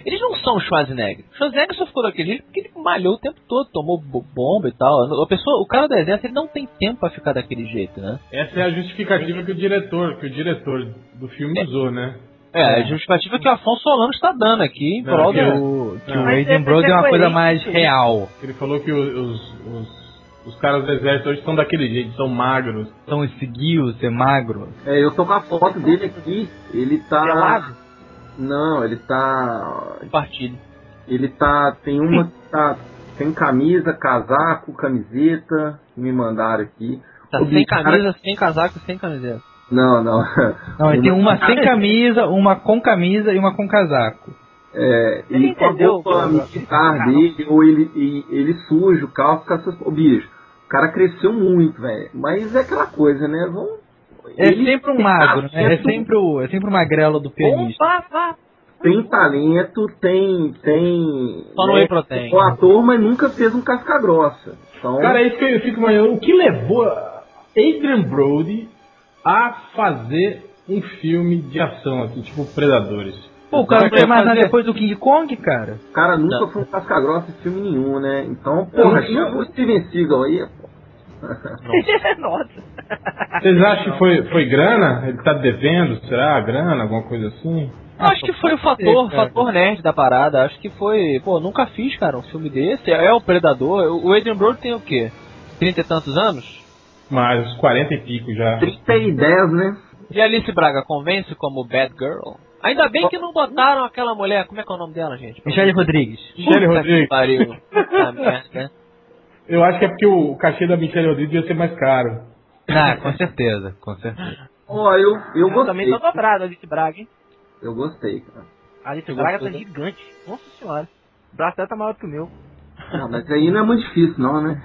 eles não são o Schwarzenegger. O Schwarzenegger só ficou daquele jeito porque ele malhou o tempo todo, tomou bo- bomba e tal. A pessoa, o cara do exército, ele não tem tempo pra ficar daquele jeito, né? Essa é a justificativa que o diretor, que o diretor do filme usou, né? É, a justificativa que o Afonso Solano está dando aqui em prol do... Que o Adrian é- Brody é é uma coisa coerente mais real. Ele falou que os, os, os caras do exército hoje são daquele jeito, são magros. Esse guio, ser magro. é, eu tô com a foto dele aqui, ele tá. Pelado? Não, ele tá. Partilho. Ele tá. Tem uma que tá. Tem camisa, casaco, camiseta. que Me mandaram aqui. Tá O sem cara- camisa, sem casaco, sem camiseta. Não, não. [LAUGHS] Não, ele tem uma sem [LAUGHS] camisa, uma com camisa e uma com casaco. É, Ele ele a entendeu, roupa cara. militar dele, ou ele, e- ele suja o carro, fica essas. Ô, bicho, o cara cresceu muito, velho. Mas é aquela coisa, né? Vamos. É ele sempre um magro, né? É sempre o, é sempre o magrelo do pianista. Opa, vá. Tem talento, tem. tem Só no né, protein. O ator, mas nunca fez um casca grossa. Então, Cara, é isso que eu fico imaginando. O que levou Adrian Brody a fazer um filme de ação, assim, tipo Predadores? Pô, o cara não fez mais nada fazer- depois do King Kong, cara. o cara nunca Não. foi um casca grossa em filme nenhum, né? Então, porra, chama o Steven Seagal aí, [LAUGHS] Nossa. Vocês acham que foi, foi grana? Ele tá devendo, será? Grana, alguma coisa assim? Acho que foi o fator, fator nerd da parada. Acho que foi. Pô, nunca fiz, cara, um filme desse. É o Predador. O Adrian Brody tem o quê? Trinta e tantos anos? Mas uns 40 e pico já. 30 e 10, né? E Alice Braga convence como Bad Girl? Ainda bem que não botaram aquela mulher. Como é que é o nome dela, gente? Michele Rodrigues. Michele Puta que Rodrigues. Pariu. Puta merda. Eu acho que é porque o cachê da Michelle Rodrigues ia ser mais caro. Ah, com certeza, com certeza. Ó, eu, eu Eu também gostei. tô dobrado, Alice Braga, hein? Eu gostei, cara. A Alice Você Braga gostou tá gigante. Nossa senhora. O braço dela tá maior que o meu. Não, mas aí não é muito difícil, não, né?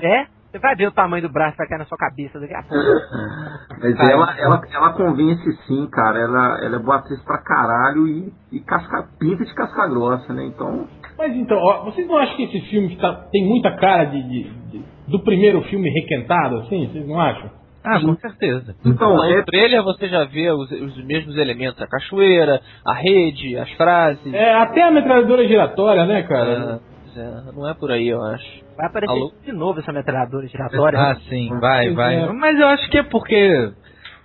É? [LAUGHS] Você vai ver o tamanho do braço que vai cair na sua cabeça daqui a pouco. [LAUGHS] Mas ela, ela, ela convence sim, cara. Ela, ela é boa atriz pra caralho e, e casca, pinta de casca grossa, né? Então. Mas então, ó, vocês não acham que esse filme tá, tem muita cara de, de- de- do primeiro filme requentado, assim? Vocês não acham? Ah, com certeza. Então, No é, trailer você já vê os, os mesmos elementos, a cachoeira, a rede, as frases. É, até a metralhadora giratória, né, cara? É, é, não é por aí, eu acho. Vai aparecer Alô? de novo essa metralhadora giratória. Ah, sim, vai, vai. é. Mas eu acho que é porque,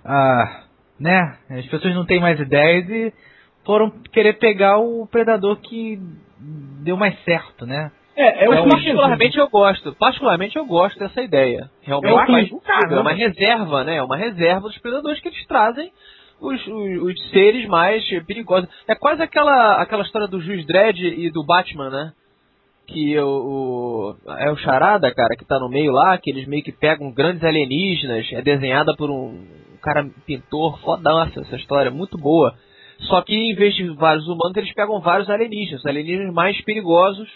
ah, né, as pessoas não têm mais ideias e foram querer pegar o predador que deu mais certo, né? É, é, o clichê. particularmente eu gosto. Particularmente eu gosto dessa ideia. Realmente Eu acho faz que- sentido. É uma reserva, né? É uma reserva dos predadores que eles trazem os, os, os seres mais perigosos. É quase aquela, aquela história do Juiz Dredd e do Batman, né? Que o, o- é o Charada, cara, que tá no meio lá, que eles meio que pegam grandes alienígenas. É desenhada por um cara pintor fodaça essa história, muito boa. Só que em vez de vários humanos, eles pegam vários alienígenas, alienígenas mais perigosos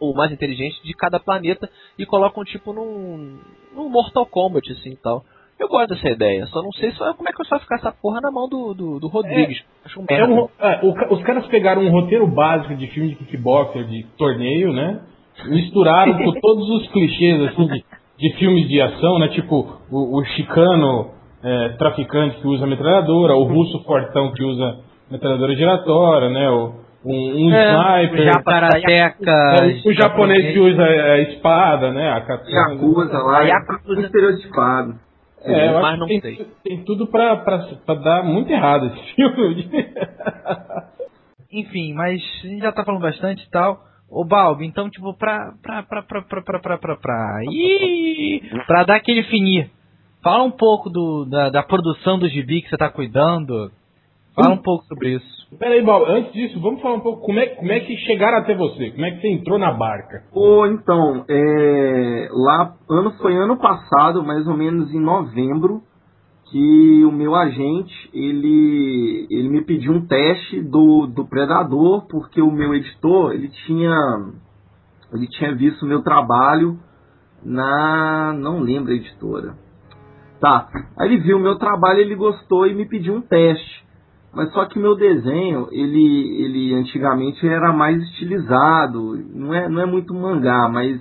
ou mais inteligentes de cada planeta e colocam tipo num, num Mortal Kombat assim tal. Eu gosto dessa ideia, só não sei só como é que vai ficar essa porra na mão do, do, do Rodrigues. Acho um É merda. um- é, o os caras pegaram um roteiro básico de filme de kickboxer, de torneio, né? Misturaram com [LAUGHS] todos os clichês assim, de, de filmes de ação, né? Tipo o, o chicano é, traficante que usa metralhadora, o russo fortão que usa metralhadora giratória, né? O, um, um É, sniper, já- Karateka, é, o, o japonês que usa a espada, né? A katana. Yakuza lá, A é Yakuza. estereotipado. É, eu Mas não que sei. tem, tem tudo pra, pra, pra dar muito errado esse [LAUGHS] filme. Enfim, mas a gente já tá falando bastante e tal. Ô Balbi, então, tipo, pra. pra. pra. pra. pra. pra. pra. pra. pra. Ih, pra dar aquele finir. Fala um pouco do, da, da produção do gibi que você tá cuidando. Fala um pouco sobre isso. Pera aí, Bob, antes disso, vamos falar um pouco como é, como é que chegaram até você, como é que você entrou na barca. Ou então, é, lá, ano, foi ano passado, mais ou menos em novembro, que o meu agente, ele, ele me pediu um teste do, do Predador, porque o meu editor, ele tinha, ele tinha visto o meu trabalho na, não lembro a editora. Tá, aí ele viu o meu trabalho, ele gostou e me pediu um teste. Mas só que meu desenho, ele, ele antigamente era mais estilizado, não é, não é muito mangá, mas,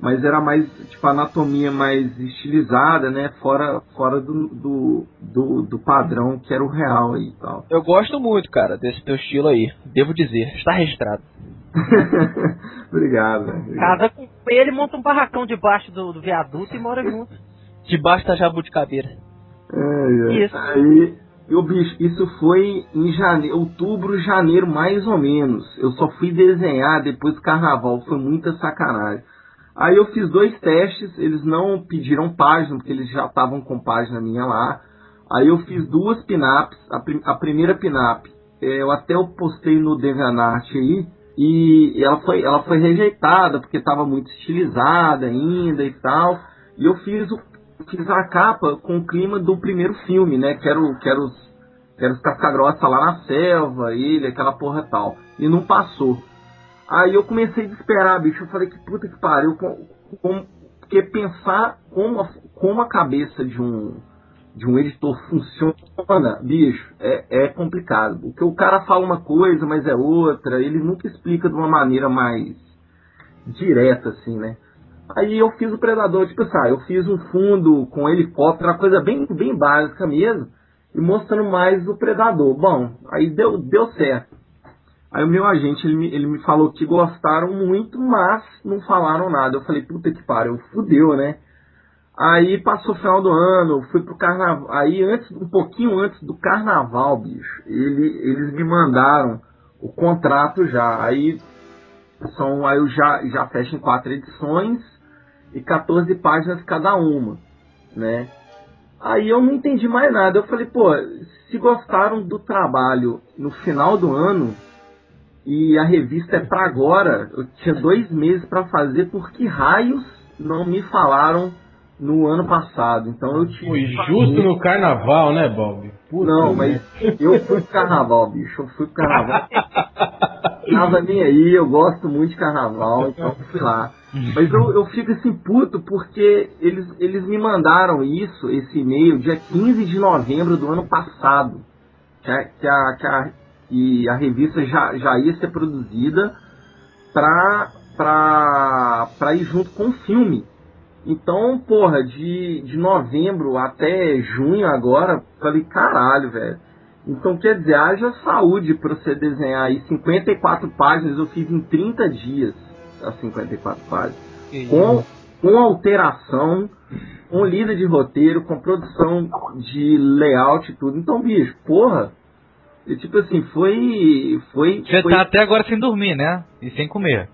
mas era mais, tipo, anatomia mais estilizada, né? Fora, fora do, do, do, do padrão que era o real aí e tal. Eu gosto muito, cara, desse teu estilo aí. Devo dizer, está registrado. [LAUGHS] Obrigado. Obrigado. Casa com ele, monta um barracão debaixo do, do viaduto e mora junto. Debaixo da jabuticabeira. É, é. Isso. Aí, eu, bicho, isso foi em janeiro, outubro, janeiro, mais ou menos. Eu só fui desenhar depois do carnaval, foi muita sacanagem. Aí eu fiz dois testes, eles não pediram página, porque eles já estavam com página minha lá. Aí eu fiz duas pinaps, a, prim- a primeira pinap, é, eu até eu postei no DeviantArt aí, e ela foi, ela foi rejeitada, porque estava muito estilizada ainda e tal. E eu fiz o fiz a capa com o clima do primeiro filme, né? Que era, o- que era os, lá na selva, ele, aquela porra tal. E não passou. Aí eu comecei a desesperar, bicho. Eu falei que puta que pariu. Porque pensar como a, como a cabeça de um, de um editor funciona, bicho, é, é complicado. Porque o cara fala uma coisa, mas é outra. Ele nunca explica de uma maneira mais direta, assim, né? Aí eu fiz o Predador, tipo assim, ah, eu fiz um fundo com helicóptero, uma coisa bem, bem básica mesmo, e mostrando mais o Predador. Bom, aí deu, deu certo. Aí o meu agente, ele me, ele me falou que gostaram muito, mas não falaram nada. Eu falei, puta que pariu, fudeu, né? Aí passou o final do ano, fui pro carnaval. Aí antes, um pouquinho antes do carnaval, bicho, ele, eles me mandaram o contrato já. Aí são, aí eu já, já fecho em quatro edições e 14 páginas cada uma, né? Aí eu não entendi mais nada. Eu falei, pô, se gostaram do trabalho no final do ano e a revista é pra agora, eu tinha dois meses pra fazer, por que raios não me falaram no ano passado? Então eu tive. Foi justo no carnaval, né, Bob? Puta Não, mas eu fui pro carnaval, bicho. Eu fui pro carnaval. [LAUGHS] tava nem aí, eu gosto muito de carnaval, então fui lá. Mas eu, eu fico assim puto porque eles, eles me mandaram isso, esse e-mail, dia 15 de novembro do ano passado. Que a, que a, que a, que a revista já, já ia ser produzida pra, pra, pra ir junto com o filme. Então, porra, de, de novembro até junho agora, falei, caralho, velho. Então, quer dizer, haja saúde pra você desenhar aí 54 páginas, eu fiz em 30 dias as 54 páginas. Com, com alteração, com lida de roteiro, com produção de layout e tudo. Então, bicho, porra, e, tipo assim, foi. foi Você foi, tá até agora sem dormir, né? E sem comer.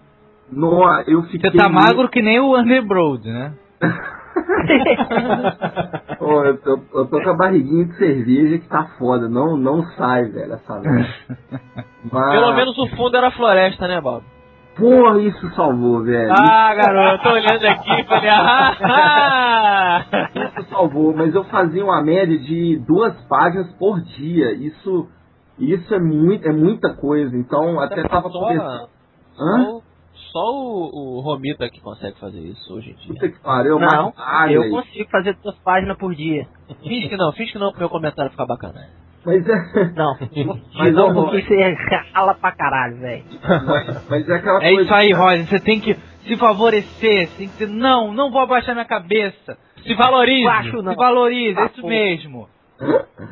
no, eu fiquei Você tá magro que nem o Underbroad, né? [LAUGHS] [LAUGHS] Pô, eu, tô, eu tô com a barriguinha de cerveja que tá foda, não, não sai, velho, essa merda. Mas, [LAUGHS] Pelo menos o fundo era floresta, né, Bob? Porra, isso salvou, velho. Ah, garoto, tô olhando aqui e falei, ah, ah. [LAUGHS] Isso salvou, mas eu fazia uma média de duas páginas por dia. Isso, isso é, muito, é muita coisa. Então, até tava Só, conversando. Hã? Só, o, o Romita que consegue fazer isso hoje em dia. Puta que pariu, Não, mas, eu consigo fazer duas páginas por dia. Finge que não, finge que não pro meu comentário ficar bacana. Mas é, Não, [LAUGHS] Mas, não, ó, porque você rala pra caralho, velho. mas, mas é aquela É coisa. isso aí, Roger. Você tem que se favorecer. Você tem que dizer, não, não vou abaixar minha cabeça. Se valorize! Baixo não. Se valorize, é isso pô. mesmo.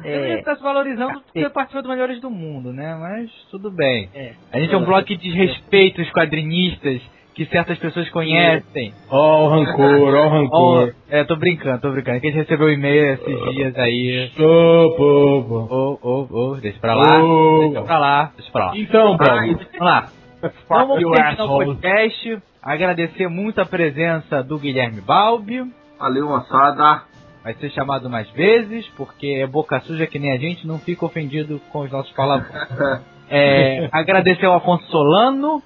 É, tá se valorizando porque você participa do Melhores do Mundo, né? Mas tudo bem. é. A gente é um blog que desrespeita os quadrinistas que certas pessoas conhecem. Ó o rancor, ó o Ó, rancor. é, tô brincando, tô brincando. Que a gente recebeu um e-mail esses dias aí. Ô, povo. Ô, ô, ô, deixa pra lá. Ô. Deixa pra lá, deixa pra lá. Então. Ai, Vamos lá. [LAUGHS] Então vamos you, terminar o podcast. Agradecer muito a presença do Guilherme Balbi. Valeu, moçada. Vai ser chamado mais vezes, porque é boca suja que nem a gente, não fica ofendido com os nossos palavrões. [LAUGHS] É, agradecer ao Afonso Solano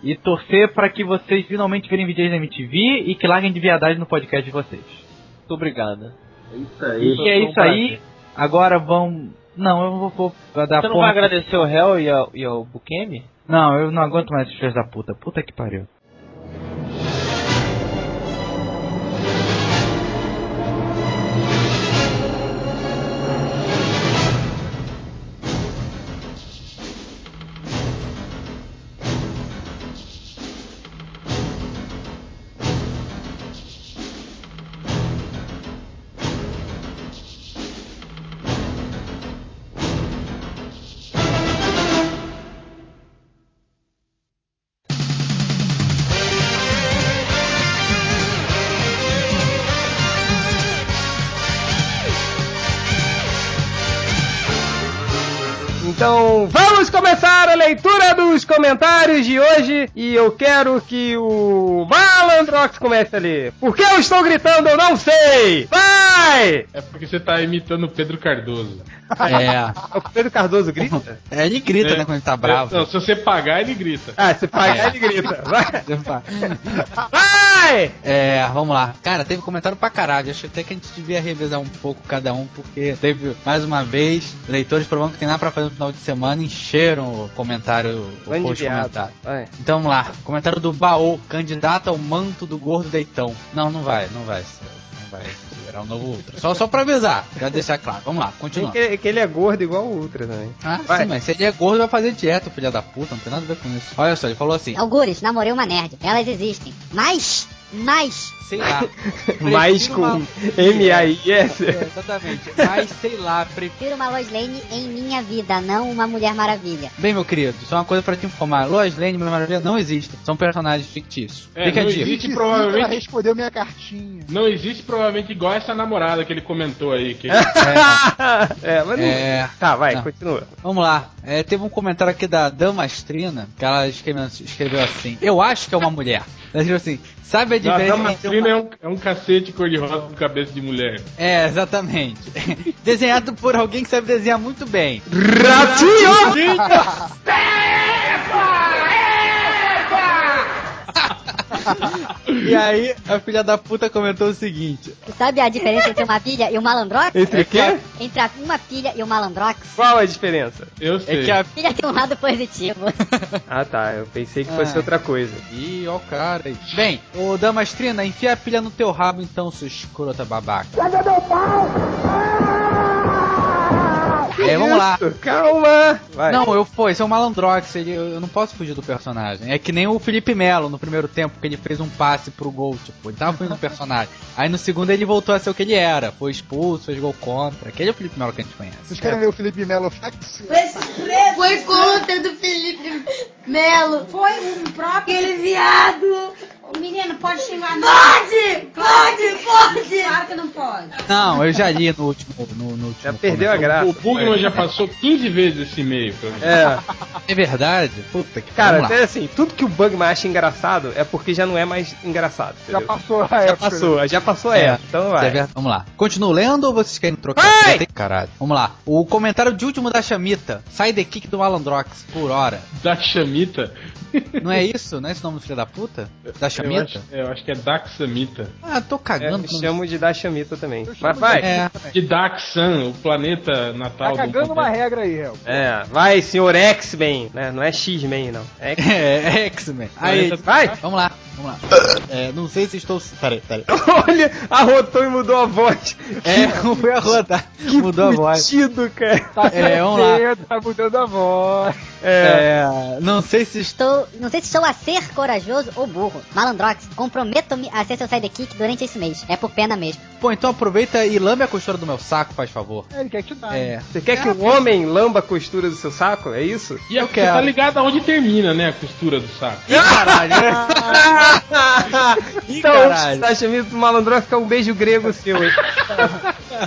e torcer para que vocês finalmente virem vídeos da MTV e que larguem de viadagem no podcast de vocês. Muito obrigado. É isso aí. E é isso aí. Agora vão. Não, eu vou, vou dar Você não vai agradecer o Hell e ao, e ao Bukemi? Não, eu não aguento mais esses filhos da puta. Puta que pariu. Vamos começar a leitura dos comentários de hoje e eu quero que o Malandrox comece a ler. Por que eu estou gritando? Eu não sei! Vai! É porque você tá imitando o Pedro Cardoso. É. O Pedro Cardoso grita? É, ele grita, né, quando ele tá bravo. Não, se você pagar, ele grita. Ah, se pagar É. ele grita. Vai! Vai! É, vamos lá. Cara, teve comentário pra caralho. Acho até que a gente devia revezar um pouco cada um, porque teve, mais uma vez, leitores provando que tem nada pra fazer no final de semana, encheram o comentário, o post comentário. Vai. Então vamos lá. Comentário do Baô, candidato ao manto do gordo deitão. Não, não vai, não vai. Não vai virar um novo Ultra. Só, só pra avisar, já deixar claro. Vamos lá, Tem continuando. que, que ele é gordo igual o Ultra também. Ah, Vai. sim, mas se ele é gordo, vai fazer dieta, filha da puta, não tem nada a ver com isso. Olha só, ele falou assim, Algures, namorei uma nerd. Elas existem. Mas, mas, sei lá. [LAUGHS] Mais com uma- M-A-I-S. É, exatamente. Mas sei lá, prefiro. uma Lois Lane em minha vida, não uma Mulher Maravilha. Bem, meu querido, só uma coisa pra te informar: Lois Lane e Mulher Maravilha não existem. São personagens fictícios. É, Fica a não dica. existe Ela provavelmente. respondeu minha cartinha. Não existe provavelmente igual essa namorada que ele comentou aí. Que [LAUGHS] é, mas não. É. Tá, vai, Não. continua. Vamos lá. É, teve um comentário aqui da Damastrina, que ela escreveu, escreveu assim: Eu acho que é uma mulher. Ela escreveu assim: Sabe a diferença entre Damastrina uma... é um, é um cacete cor-de-rosa com cabeça de mulher. É, exatamente. [LAUGHS] Desenhado por alguém que sabe desenhar muito bem. Ratinho! [LAUGHS] E aí, a filha da puta comentou o seguinte: Tu sabe a diferença entre uma pilha e um malandrox? Entre o quê? Entre uma pilha e um malandrox? Qual a diferença? Eu é sei. que a. Pilha tem um lado positivo. [LAUGHS] Ah tá, eu pensei que fosse Ah. outra coisa. Ih, ó o cara aí. Bem, ô Damastrina, enfia a pilha no teu rabo então, seu escrota babaca. É, vamos lá. Calma! Vai. Não, eu pô, esse é o Malandrox, ele, eu não posso fugir do personagem. É que nem o Felipe Melo no primeiro tempo, que ele fez um passe pro gol, tipo, ele tava fugindo do personagem. Aí no segundo ele voltou a ser o que ele era, foi expulso, fez gol contra. Aquele é o Felipe Melo que a gente conhece. Vocês querem ver o Felipe Melo Fax? Foi contra do Felipe Melo. Foi um próprio. Aquele viado. Menino, pode xingar não. Pode! Pode, pode! Claro que não pode. Não, eu já li no último. No, no último Já perdeu a graça. O Bugman já passou 15 vezes esse e-mail pra mim. É, É verdade? Puta que cara, até assim, tudo que o Bugman acha engraçado é porque já não é mais engraçado. Já entendeu? passou a Já época. passou, já passou a É. época, então vai. Vamos lá. Continuo lendo ou vocês querem trocar? Vai! Tem- Caralho. Vamos lá. O comentário de último da Chamita. Sai de kick do Malandrox por hora. Da Chamita. Não é isso? Não é esse nome do filho da puta? Da Eu acho, eu acho que é Daxamita. Ah, tô É, cagando. me chamo de Dashamita também. Mas de vai. É. De Daxan, o planeta natal Tá do cagando uma regra aí, Hel. É, vai, senhor X-Men, né? Não é X-Men, não. É X- É, X-Men. Aí, Vai! vamos lá, vamos lá. É, não sei se estou. Peraí, peraí. [LAUGHS] Olha, arrotou e mudou a voz. É, [LAUGHS] foi a rodar. Mudou a voz. Fudido, cara. É, vamos lá. Tá mudando a voz. É. É, não sei se estou. Não sei se estou a ser corajoso ou burro. Malandrox, comprometo-me a ser seu sidekick durante esse mês. É por pena mesmo. Pô, então aproveita e lambe a costura do meu saco, faz favor. É, Ele quer te dar. É. Você quer que o homem lamba a costura do seu saco? É isso? E é Eu quero. tá ligado aonde termina, né, a costura do saco. Ih, caralho. [LAUGHS] Então, caralho. Dashamita do malandro fica um beijo grego seu. hein?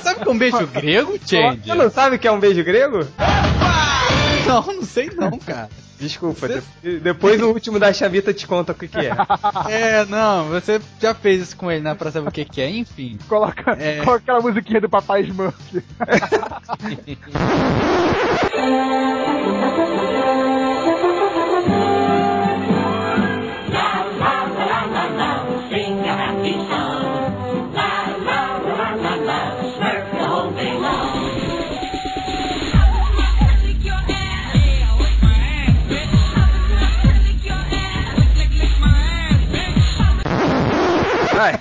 Sabe que é um beijo grego, Change? Você não sabe o que é um beijo grego? [LAUGHS] Não, não sei não, cara. Desculpa, de- depois o último da Chamita te conta o que, que é. [LAUGHS] É, não, você já fez isso com ele, né? Pra saber o que, que é, enfim. Coloca, É. coloca aquela musiquinha do Papai Smurf. [LAUGHS] Vai.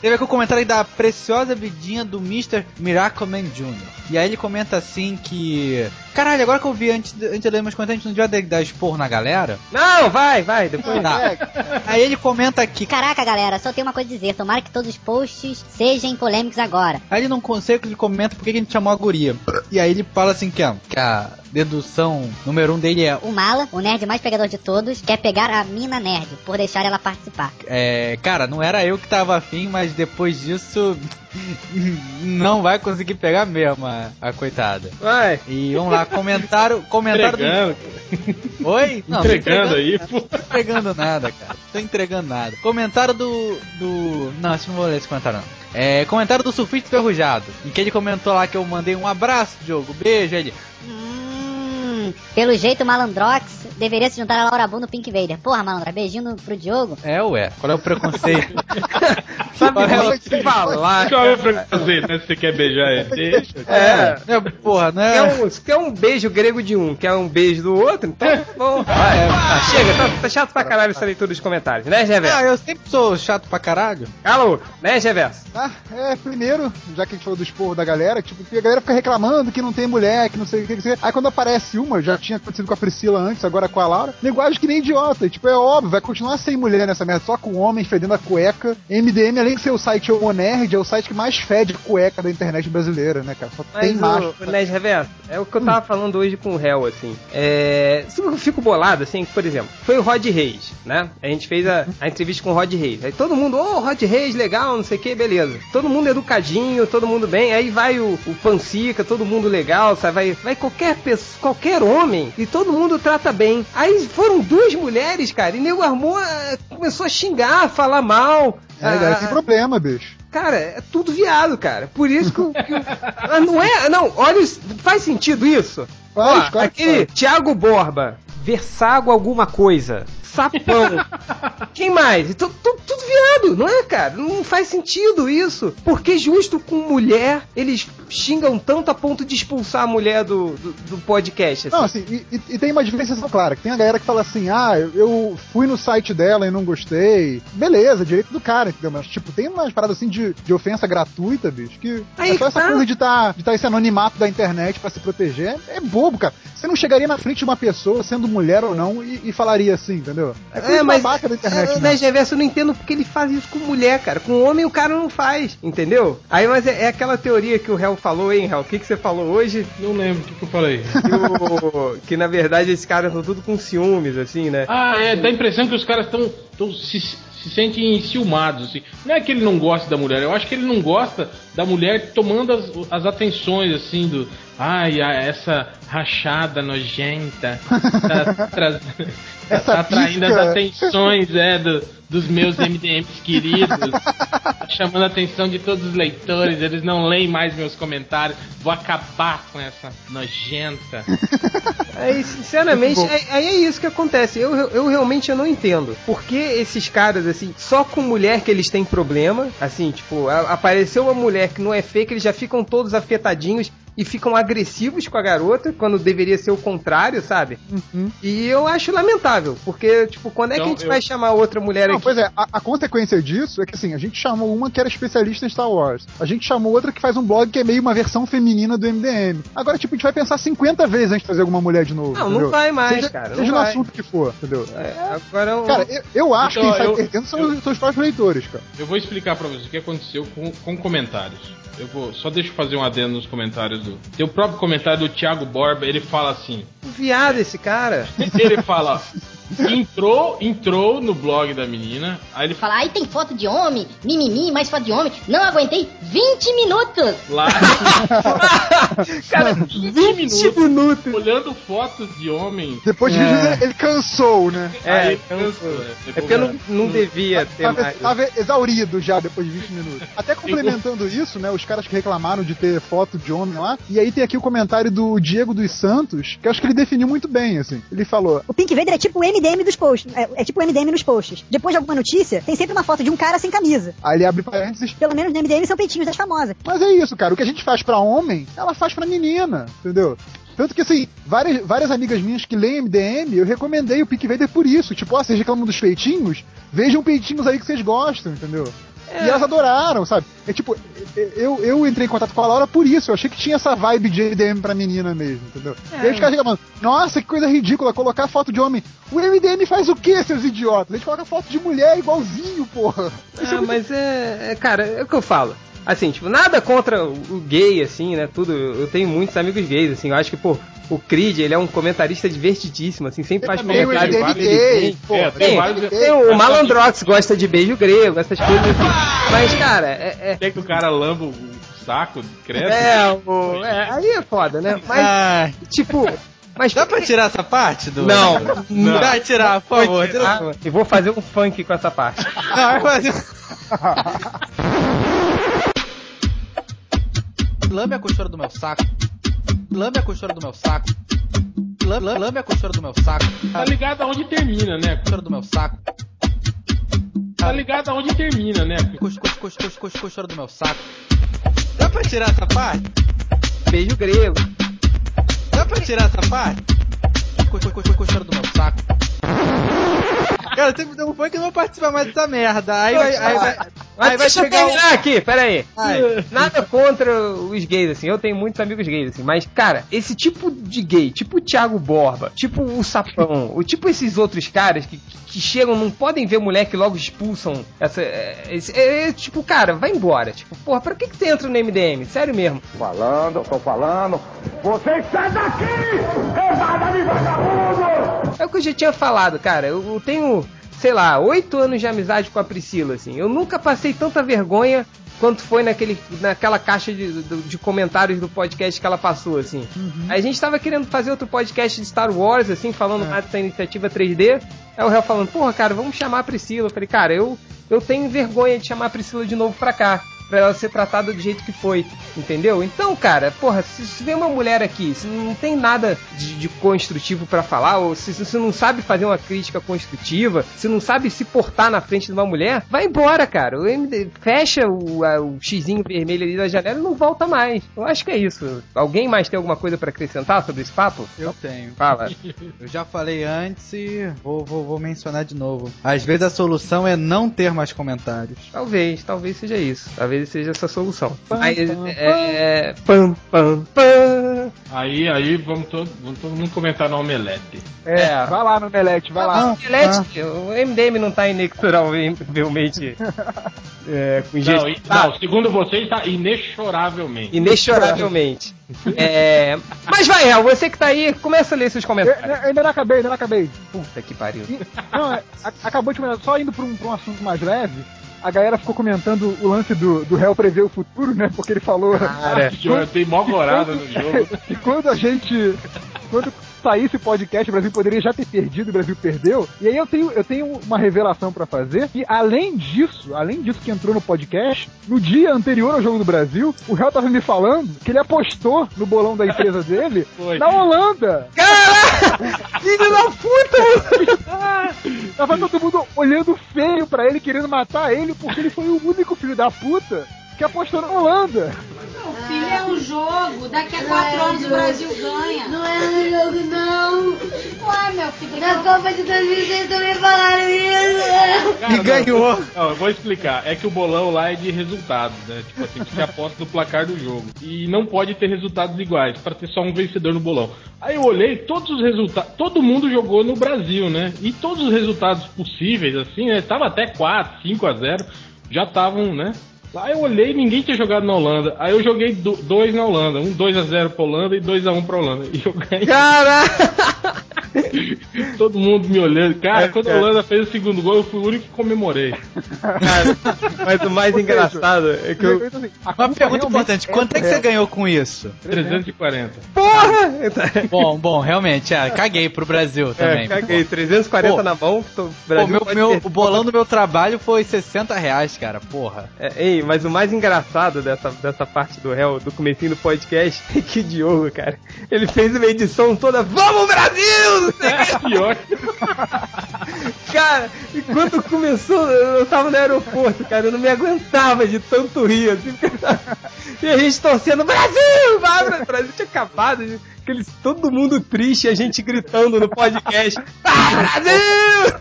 Teve aqui o comentário da preciosa vidinha do Mr. Miracleman Jr. E aí ele comenta assim que. Caralho, agora que eu vi antes de, antes de ler meus comentários, a gente não devia dar esporro na galera? Não, vai, vai, depois. Tá. Aí ele comenta aqui. Caraca, galera, só tenho uma coisa a dizer. Tomara que todos os posts sejam polêmicos agora. Aí ele não consegue, ele comenta por que que a gente chamou a guria. E aí ele fala assim que a, que a dedução número um dele é. O Mala, o nerd mais pegador de todos, quer pegar a mina nerd por deixar ela participar. É, cara, não era eu que tava afim, mas depois disso. [LAUGHS] Não vai conseguir pegar mesmo a, a coitada. Vai. E vamos lá, comentário. Comentário do. Entregando, Oi? Não, tô entregando aí, pô. Tô entregando nada, cara. Tô entregando nada. Comentário do. do. Não, acho que não vou ler esse comentário não. É, comentário do surfista enferrujado. Em que ele comentou lá que eu mandei um abraço, Diogo. Beijo aí ele. Hum, pelo jeito, o Malandrox deveria se juntar a Laura Bull no Pink Vader. Porra, Malandro, beijinho no- pro Diogo. É, ué. Qual é o preconceito? [LAUGHS] Sabe Ela o que falar? Qual é o preconceito, né? Se você quer beijar ele, deixa. É. É, porra, não Quer é. um, se quer um beijo grego de um, quer um beijo do outro, então tá bom. [LAUGHS] Vai, é, tá, chega, tá, tá chato pra caralho essa leitura dos comentários, né, Ah, Reverso? eu sempre sou chato pra caralho. Alô, né, Reverso? Ah, é, primeiro, já que a gente falou do esporro da galera, tipo, que a galera fica reclamando que não tem mulher, que não sei o que, que sei. Aí quando aparece uma, já tinha acontecido com a Priscila antes, agora com a Laura, linguagem que nem idiota. E, tipo, é óbvio, vai continuar sem mulher nessa merda, só com homem fedendo a cueca. MDM, além de ser o site O Nerd, é o site que mais fede cueca da internet brasileira, né, cara? Só tem Mas macho. o, o Ned Reverso, é o que eu tava falando hoje com o réu, assim. É. se Eu fico bolado, assim, por exemplo, foi o Rod Reis, né? A gente fez a, a entrevista com o Rod Reis. Aí todo mundo, ô, Rod Reis, legal, não sei o que, beleza. Todo mundo educadinho, todo mundo bem. Aí vai o, o Pancica, todo mundo legal, sabe? Vai, vai qualquer pessoa, qualquer homem, e todo mundo trata bem. Aí foram duas mulheres, cara, e nego armou, ah, começou a xingar, a falar mal. É, galera, Ah, tem problema, bicho. Cara, é tudo viado, cara. Por isso que, que Ah, não é. Não, olha, faz sentido isso? Faz, Ó, claro que aquele faz. Thiago Borba, Versago alguma coisa. Sapão. [LAUGHS] Quem mais? Tu- tu- tudo viado, não é, cara? Não faz sentido isso. Porque justo com mulher, eles xingam tanto a ponto de expulsar a mulher do, do, do podcast. assim. Não, assim, e, e- e tem uma diferenciação clara, que tem a galera que fala assim, ah, eu, fui no site dela e não gostei. Beleza, direito do cara, entendeu? Mas, tipo, tem umas paradas assim de, de ofensa gratuita, bicho, que Aí é só essa tá. coisa de tá, de tá esse anonimato da internet pra se proteger. É, bobo, cara. Você não chegaria na frente de uma pessoa, sendo mulher ou não, e, e falaria assim, entendeu? É, coisa É, mas babaca da internet, é, né? Reverso, eu não entendo porque ele faz isso com mulher, cara. Com homem o cara não faz, entendeu? Aí, mas é, é aquela teoria que o Hel falou, hein, Hel? O que, que você falou hoje? Não lembro o que, que eu falei. Que, o- [LAUGHS] que, na verdade esses caras estão tudo com ciúmes, assim, né? Ah, é, dá a impressão que os caras estão se, se sentem enciumados. Assim. Não é que ele não gosta da mulher, eu acho que ele não gosta da mulher tomando as, as atenções, assim, do. Ai, essa rachada nojenta. Tá, [LAUGHS] tra- Essa tá atraindo as atenções, é, do- dos meus MDMs queridos. Tá chamando a atenção de todos os leitores, eles não leem mais meus comentários. Vou acabar com essa nojenta. Aí, sinceramente, Muito bom. é- aí é isso que acontece. Eu, eu, realmente eu não entendo. Por que esses caras, assim, só com mulher que eles têm problema? Assim, tipo, a- apareceu uma mulher que não é fake, eles já ficam todos afetadinhos e ficam agressivos com a garota, quando deveria ser o contrário, sabe? Uhum. E eu acho lamentável, porque, tipo, quando é que Então, a gente eu- vai chamar outra mulher Não, aqui? pois é, a, a consequência disso é que assim, a gente chamou uma que era especialista em Star Wars. A gente chamou outra que faz um blog que é meio uma versão feminina do MDM. Agora, tipo, a gente vai pensar 50 vezes antes de trazer alguma mulher de novo. Não, entendeu? não vai mais, seja, cara, não Seja no vai. assunto que for, entendeu? É, agora um- Cara, eu, eu acho Então, que quem eu- sai perdendo são, os- são os próprios leitores, cara. Eu vou explicar pra vocês o que aconteceu com, com comentários. Eu vou só deixa eu fazer um adendo nos comentários do. Tem o próprio comentário do Thiago Borba, ele fala assim. viado esse cara. [LAUGHS] Ele fala. Entrou, entrou no blog da menina, aí ele Fala, aí tem foto de homem, mimimi, mais foto de homem. Não aguentei 20 minutos. lá. [LAUGHS] Cara, 20 minutos. olhando fotos de homens. Depois de É. ele, cansou, né? É, aí cansou, é porque eu não, não devia ter Tava, mais. tava exaurido já depois de 20 minutos. Até complementando isso, né? Os caras que reclamaram de ter foto de homem lá. E aí tem aqui o comentário do Diego dos Santos, que eu acho que ele definiu muito bem, assim. Ele falou: O Pink Vader é tipo o MDM dos posts. É, é tipo o MDM nos posts. Depois de alguma notícia, tem sempre uma foto de um cara sem camisa. Aí ele abre parênteses. Pelo menos no MDM são peitinhos das famosas. Mas é isso, cara. O que a gente faz pra homem, ela faz pra menina, entendeu? Tanto que, assim, várias, várias amigas minhas que leem MDM, eu recomendei o Pink Vader por isso. Tipo, ó, vocês reclamam dos peitinhos? Vejam peitinhos aí que vocês gostam, entendeu? E elas adoraram, sabe? É tipo, eu, eu entrei em contato com a Laura por isso. Eu achei que tinha essa vibe de MDM pra menina mesmo, entendeu? E aí os caras reclamando, nossa, que coisa ridícula, colocar foto de homem. O MDM faz o quê, seus idiotas? A gente coloca foto de mulher igualzinho, porra. Isso é Ah, muito mas é, é, cara, é o que eu falo. Assim, tipo, nada contra o gay, assim, né? Tudo. Eu tenho muitos amigos gays, assim. Eu acho que, pô, o Creed, ele é um comentarista divertidíssimo, assim, sempre faz também, o comentários. MDM vários, gay, bem- pô, É, Tem, tem vários. tem o Malandrox gosta de beijo grego, essas coisas assim. Mas, cara, é. é Até que o cara lamba o saco, credo. é, o- é, aí é foda, né? Mas, Ai, tipo. Mas dá pra tirar essa parte do. Não. não. Dá tirar, por favor. Tira, por Ah, favor. eu vou fazer um funk com essa parte. Não, vai fazer. [LAUGHS] Lambe a costura do meu saco. Lambe a costura do meu saco. Lambe, lambe, lambe a costura do meu saco. Tá ligado aonde termina, né? Costura do meu saco. Tá ligado aonde termina, né? Cos, cos, cos, cos, cos, costura do meu saco. Dá pra tirar essa parte? Beijo grego. Dá pra tirar essa parte? Cos, cos, cos, costura do meu saco. Cara, você me deu um funk que eu não vou participar mais dessa merda. Aí vai, aí vai, Mas aí vai deixa eu chegar um... terminar aqui, pera aí. Ai. Nada contra os gays, assim. Eu tenho muitos amigos gays, assim. Mas, cara, esse tipo de gay, tipo o Thiago Borba, tipo o Sapão, o tipo esses outros caras que, que chegam, não podem ver mulher que logo expulsam essa. É, esse- é, é, tipo, cara, vai embora. Tipo, porra, pra que, que você entra no MDM? Sério mesmo. Falando, tô falando. Você sai daqui! Levada de vagabundo! É o que eu já tinha falado, cara. Eu, eu tenho, sei lá, oito anos de amizade com a Priscila, assim. Eu nunca passei tanta vergonha quanto foi naquele, naquela caixa de, de, de comentários do podcast que ela passou, assim. A gente tava querendo fazer outro podcast de Star Wars, assim, falando mais dessa iniciativa 3D. Aí o réu falando, porra, cara, vamos chamar a Priscila. Eu falei, cara, eu, eu tenho vergonha de chamar a Priscila de novo pra cá. Pra ela ser tratada do jeito que foi, entendeu? Então, cara, porra, se, se vem uma mulher aqui, se não tem nada de, de construtivo pra falar, ou se você não sabe fazer uma crítica construtiva, se não sabe se portar na frente de uma mulher, vai embora, cara. O MD, fecha o, a- o xizinho vermelho ali da janela e não volta mais. Eu acho que é isso. Alguém mais tem alguma coisa pra acrescentar sobre esse papo? Eu tenho. Fala. [LAUGHS] Eu já falei antes e vou, vou, vou mencionar de novo. Às vezes a solução é não ter mais comentários. Talvez, talvez seja isso. Talvez seja essa a solução. Mas, é, pam, pam, pam. Aí, aí vamos todo, vamos todo mundo comentar no Omelete. É, vai lá no Melete, vai lá. Não, Gillette, o MDM não tá inexoravelmente [LAUGHS] é, com Não, e- não, segundo vocês, tá inexoravelmente. Inexoravelmente. [LAUGHS] É, Mas vai, El, você que tá aí, começa a ler seus Eu, comentários. eu ainda não acabei, ainda não acabei. Puta que pariu. Não, é, a- acabou de comentar, só indo pra um, pra um assunto mais leve. A galera ficou comentando o lance do, do réu prever o futuro, né? Porque ele falou. Cara, [LAUGHS] Eu tenho mó gorada no jogo. que [LAUGHS] quando a gente. Quando saísse o podcast, o Brasil poderia já ter perdido, o Brasil perdeu. E aí eu tenho, eu tenho uma revelação pra fazer. E além disso, além disso que entrou no podcast, no dia anterior ao jogo do Brasil, o réu tava me falando que ele apostou no bolão da empresa [LAUGHS] dele Foi. na Holanda. [LAUGHS] Filho da puta! Tava todo mundo olhando feio pra ele, querendo matar ele, porque ele foi o único filho da puta que apostou na Holanda. Filho, é um jogo. Daqui a quatro anos o Brasil ganha. Não é um jogo, não. Ué, meu filho. Na Copa de 2006 também falaram isso. Cara, E não, ganhou. Não, eu vou explicar. É que o bolão lá é de resultados, né? Tipo assim, você aposta no placar do jogo. E não pode ter resultados iguais, pra ter só um vencedor no bolão. Aí eu olhei, todos os resultados. Todo mundo jogou no Brasil, né? E todos os resultados possíveis, assim, né? Tava até 4, 5 a 0 já estavam, né? Lá eu olhei ninguém tinha jogado na Holanda. Aí eu joguei do- dois na Holanda. Um 2 a 0 pra Holanda e 2 a 1 pra Holanda. E eu ganhei. Caraca! [LAUGHS] [LAUGHS] Todo mundo me olhando. Cara, É, quando a cara. Holanda fez o segundo gol, eu fui o único que comemorei. Cara, mas o mais Ou seja, engraçado é que eu. Assim, a Uma pergunta importante: quanto é que você ganhou com isso? 340. Porra! Bom, bom, realmente, é, caguei pro Brasil também. É, caguei, 340 Pô. na mão. Tô, Pô, Brasil meu, pode meu, perder. o bolão do meu trabalho foi 60 reais, cara, porra. É, ei, mas o mais engraçado dessa, dessa parte do réu, do comecinho do podcast, [LAUGHS] é que o Diogo, cara, ele fez uma edição toda, vamos Brasil! O É pior. Cara, e quando começou, eu tava no aeroporto, cara, eu não me aguentava de tanto rir, assim, [LAUGHS] e a gente torcendo, Brasil! Vai, o Brasil tinha acabado, aqueles, todo mundo triste, a gente gritando no podcast, ah, Brasil!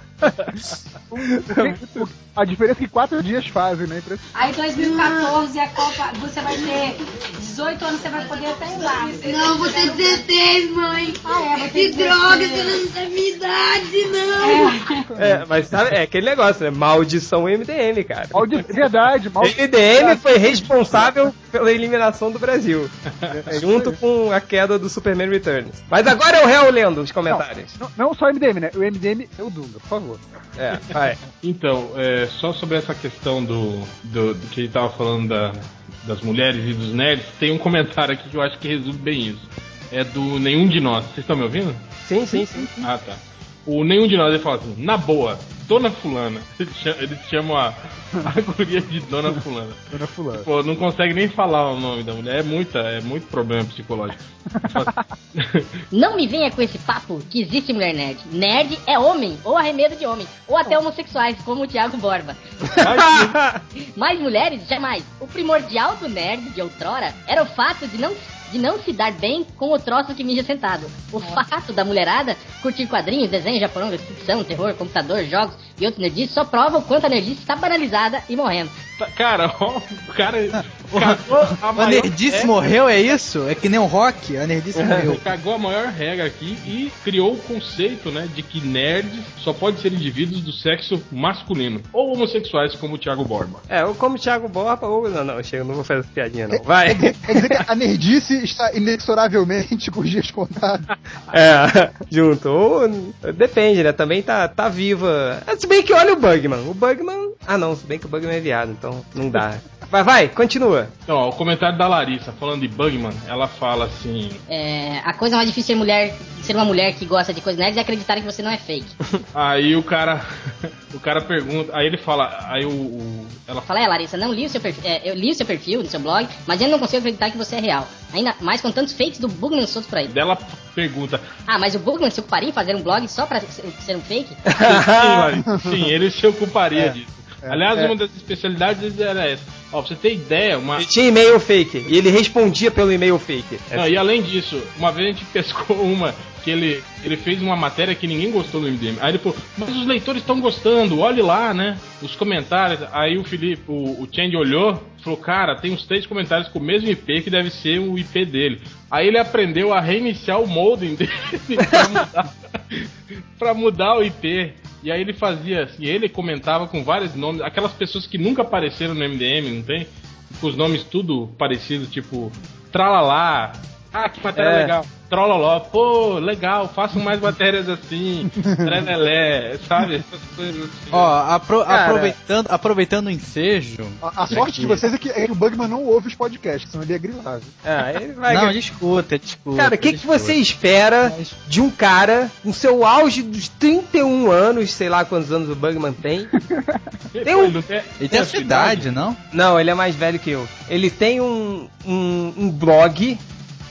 [LAUGHS] A diferença é que quatro dias fazem, né? Aí 2014 a Copa, você vai ter 18 anos, você vai poder até ir lá. Não, vou ter 16, mãe. Ah, é, vai Que droga, 16. você não tem minha idade, não. É, mas sabe, é aquele negócio, né? Maldição MDM, cara. Maldi- Verdade, [LAUGHS] mal... MDM foi responsável pela eliminação do Brasil. [LAUGHS] junto com a queda do Superman Returns. Mas agora é o réu lendo os comentários. Não, não só o MDM, né? O MDM é o Dunga, por favor. É, vai. [LAUGHS] Então, é, só sobre essa questão do, do, do que ele tava falando da- das mulheres e dos nerds, tem um comentário aqui que eu acho que resume bem isso. É do Nenhum de Nós. Vocês estão me ouvindo? Sim, sim, sim. Ah, tá. O Nenhum de Nós ele fala assim, na boa, Dona Fulana. Eles chamam, eles chamam a, a guria de Dona Fulana. [LAUGHS] Dona Fulana. Pô, não consegue nem falar o nome da mulher. É, muita, é muito problema psicológico. [LAUGHS] Não me venha com esse papo que existe mulher nerd. Nerd é homem, ou arremedo de homem, ou até homossexuais, como o Thiago Borba. [LAUGHS] Mas mulheres, jamais. O primordial do nerd de outrora era o fato de não, de não se dar bem com o troço que mija sentado. O fato da mulherada curtir quadrinhos, desenhos, japoneses, ficção, terror, computador, jogos e outros nerdices só prova o quanto a nerdice está banalizada e morrendo. Tá, Cara, ó, [LAUGHS] o cara cagou a [LAUGHS] A maior nerdice regra- morreu, é isso? É que nem o rock, a nerdice morreu. Cagou a maior regra aqui e criou o conceito, né, de que nerds só podem ser indivíduos do sexo masculino ou homossexuais, como o Thiago Borba. É, ou como o Thiago Borba, ou. Não, não, chega, não vou fazer essa piadinha, não. Vai. Quer dizer que a nerdice está inexoravelmente com os dias contados. [LAUGHS] É, junto. Ou, depende, né? Também tá, tá viva. É, Se bem que olha o Bugman. O Bugman. Ah, não, se bem que o Bugman é viado, então não dá. [LAUGHS] Vai, vai, continua. Então, ó, o comentário da Larissa, falando de Bugman, ela fala assim... É, a coisa mais difícil de ser mulher, ser uma mulher que gosta de coisas nerds é acreditar que você não é fake. [LAUGHS] Aí o cara... [LAUGHS] o cara pergunta... Aí ele fala... Aí o... o- ela Fala, é, Larissa, não li o seu perfil, é, eu li o seu perfil no seu blog, mas eu não consigo acreditar que você é real. Ainda mais com tantos fakes do Bugman soltos por aí. dela pergunta... Ah, mas o Bugman se ocuparia em fazer um blog só pra ser ser um fake? [LAUGHS] Sim, Larissa, sim, ele se ocuparia É. disso. Aliás, é. uma das especialidades era essa. Ó, pra você ter ideia, uma... Ele tinha e-mail fake. E ele respondia pelo e-mail fake. Não, e além disso, uma vez a gente [LAUGHS] pescou uma que ele, ele fez uma matéria que ninguém gostou no MDM. Aí ele falou, mas os leitores estão gostando, olhe lá, né? Os comentários. Aí o Felipe, o, o Change olhou e falou, cara, tem uns três comentários com o mesmo IP que deve ser o IP dele. Aí ele aprendeu a reiniciar o modem [LAUGHS] dele pra mudar, pra mudar o IP. E aí ele fazia assim, ele comentava com vários nomes, aquelas pessoas que nunca apareceram no MDM, não tem? Com os nomes tudo parecidos, tipo Tralalá. Ah, que matéria É. legal. Trololó, pô, legal, façam mais matérias assim. [LAUGHS] Trelelé, sabe? Essas coisas assim. Ó, apro- Cara. aproveitando, aproveitando o ensejo. A, a sorte de vocês é que, é que o Bugman não ouve os podcasts, senão ele ia grilar. viu? Ah, ele vai... Não, ele escuta, ele escuta. Cara, o que, ele que você espera de um cara no seu auge dos 31 anos, sei lá quantos anos o Bugman tem? [LAUGHS] Tem um... não tem, Ele tem a sua idade, não? Não, ele é mais velho que eu. Ele tem um, um, um blog,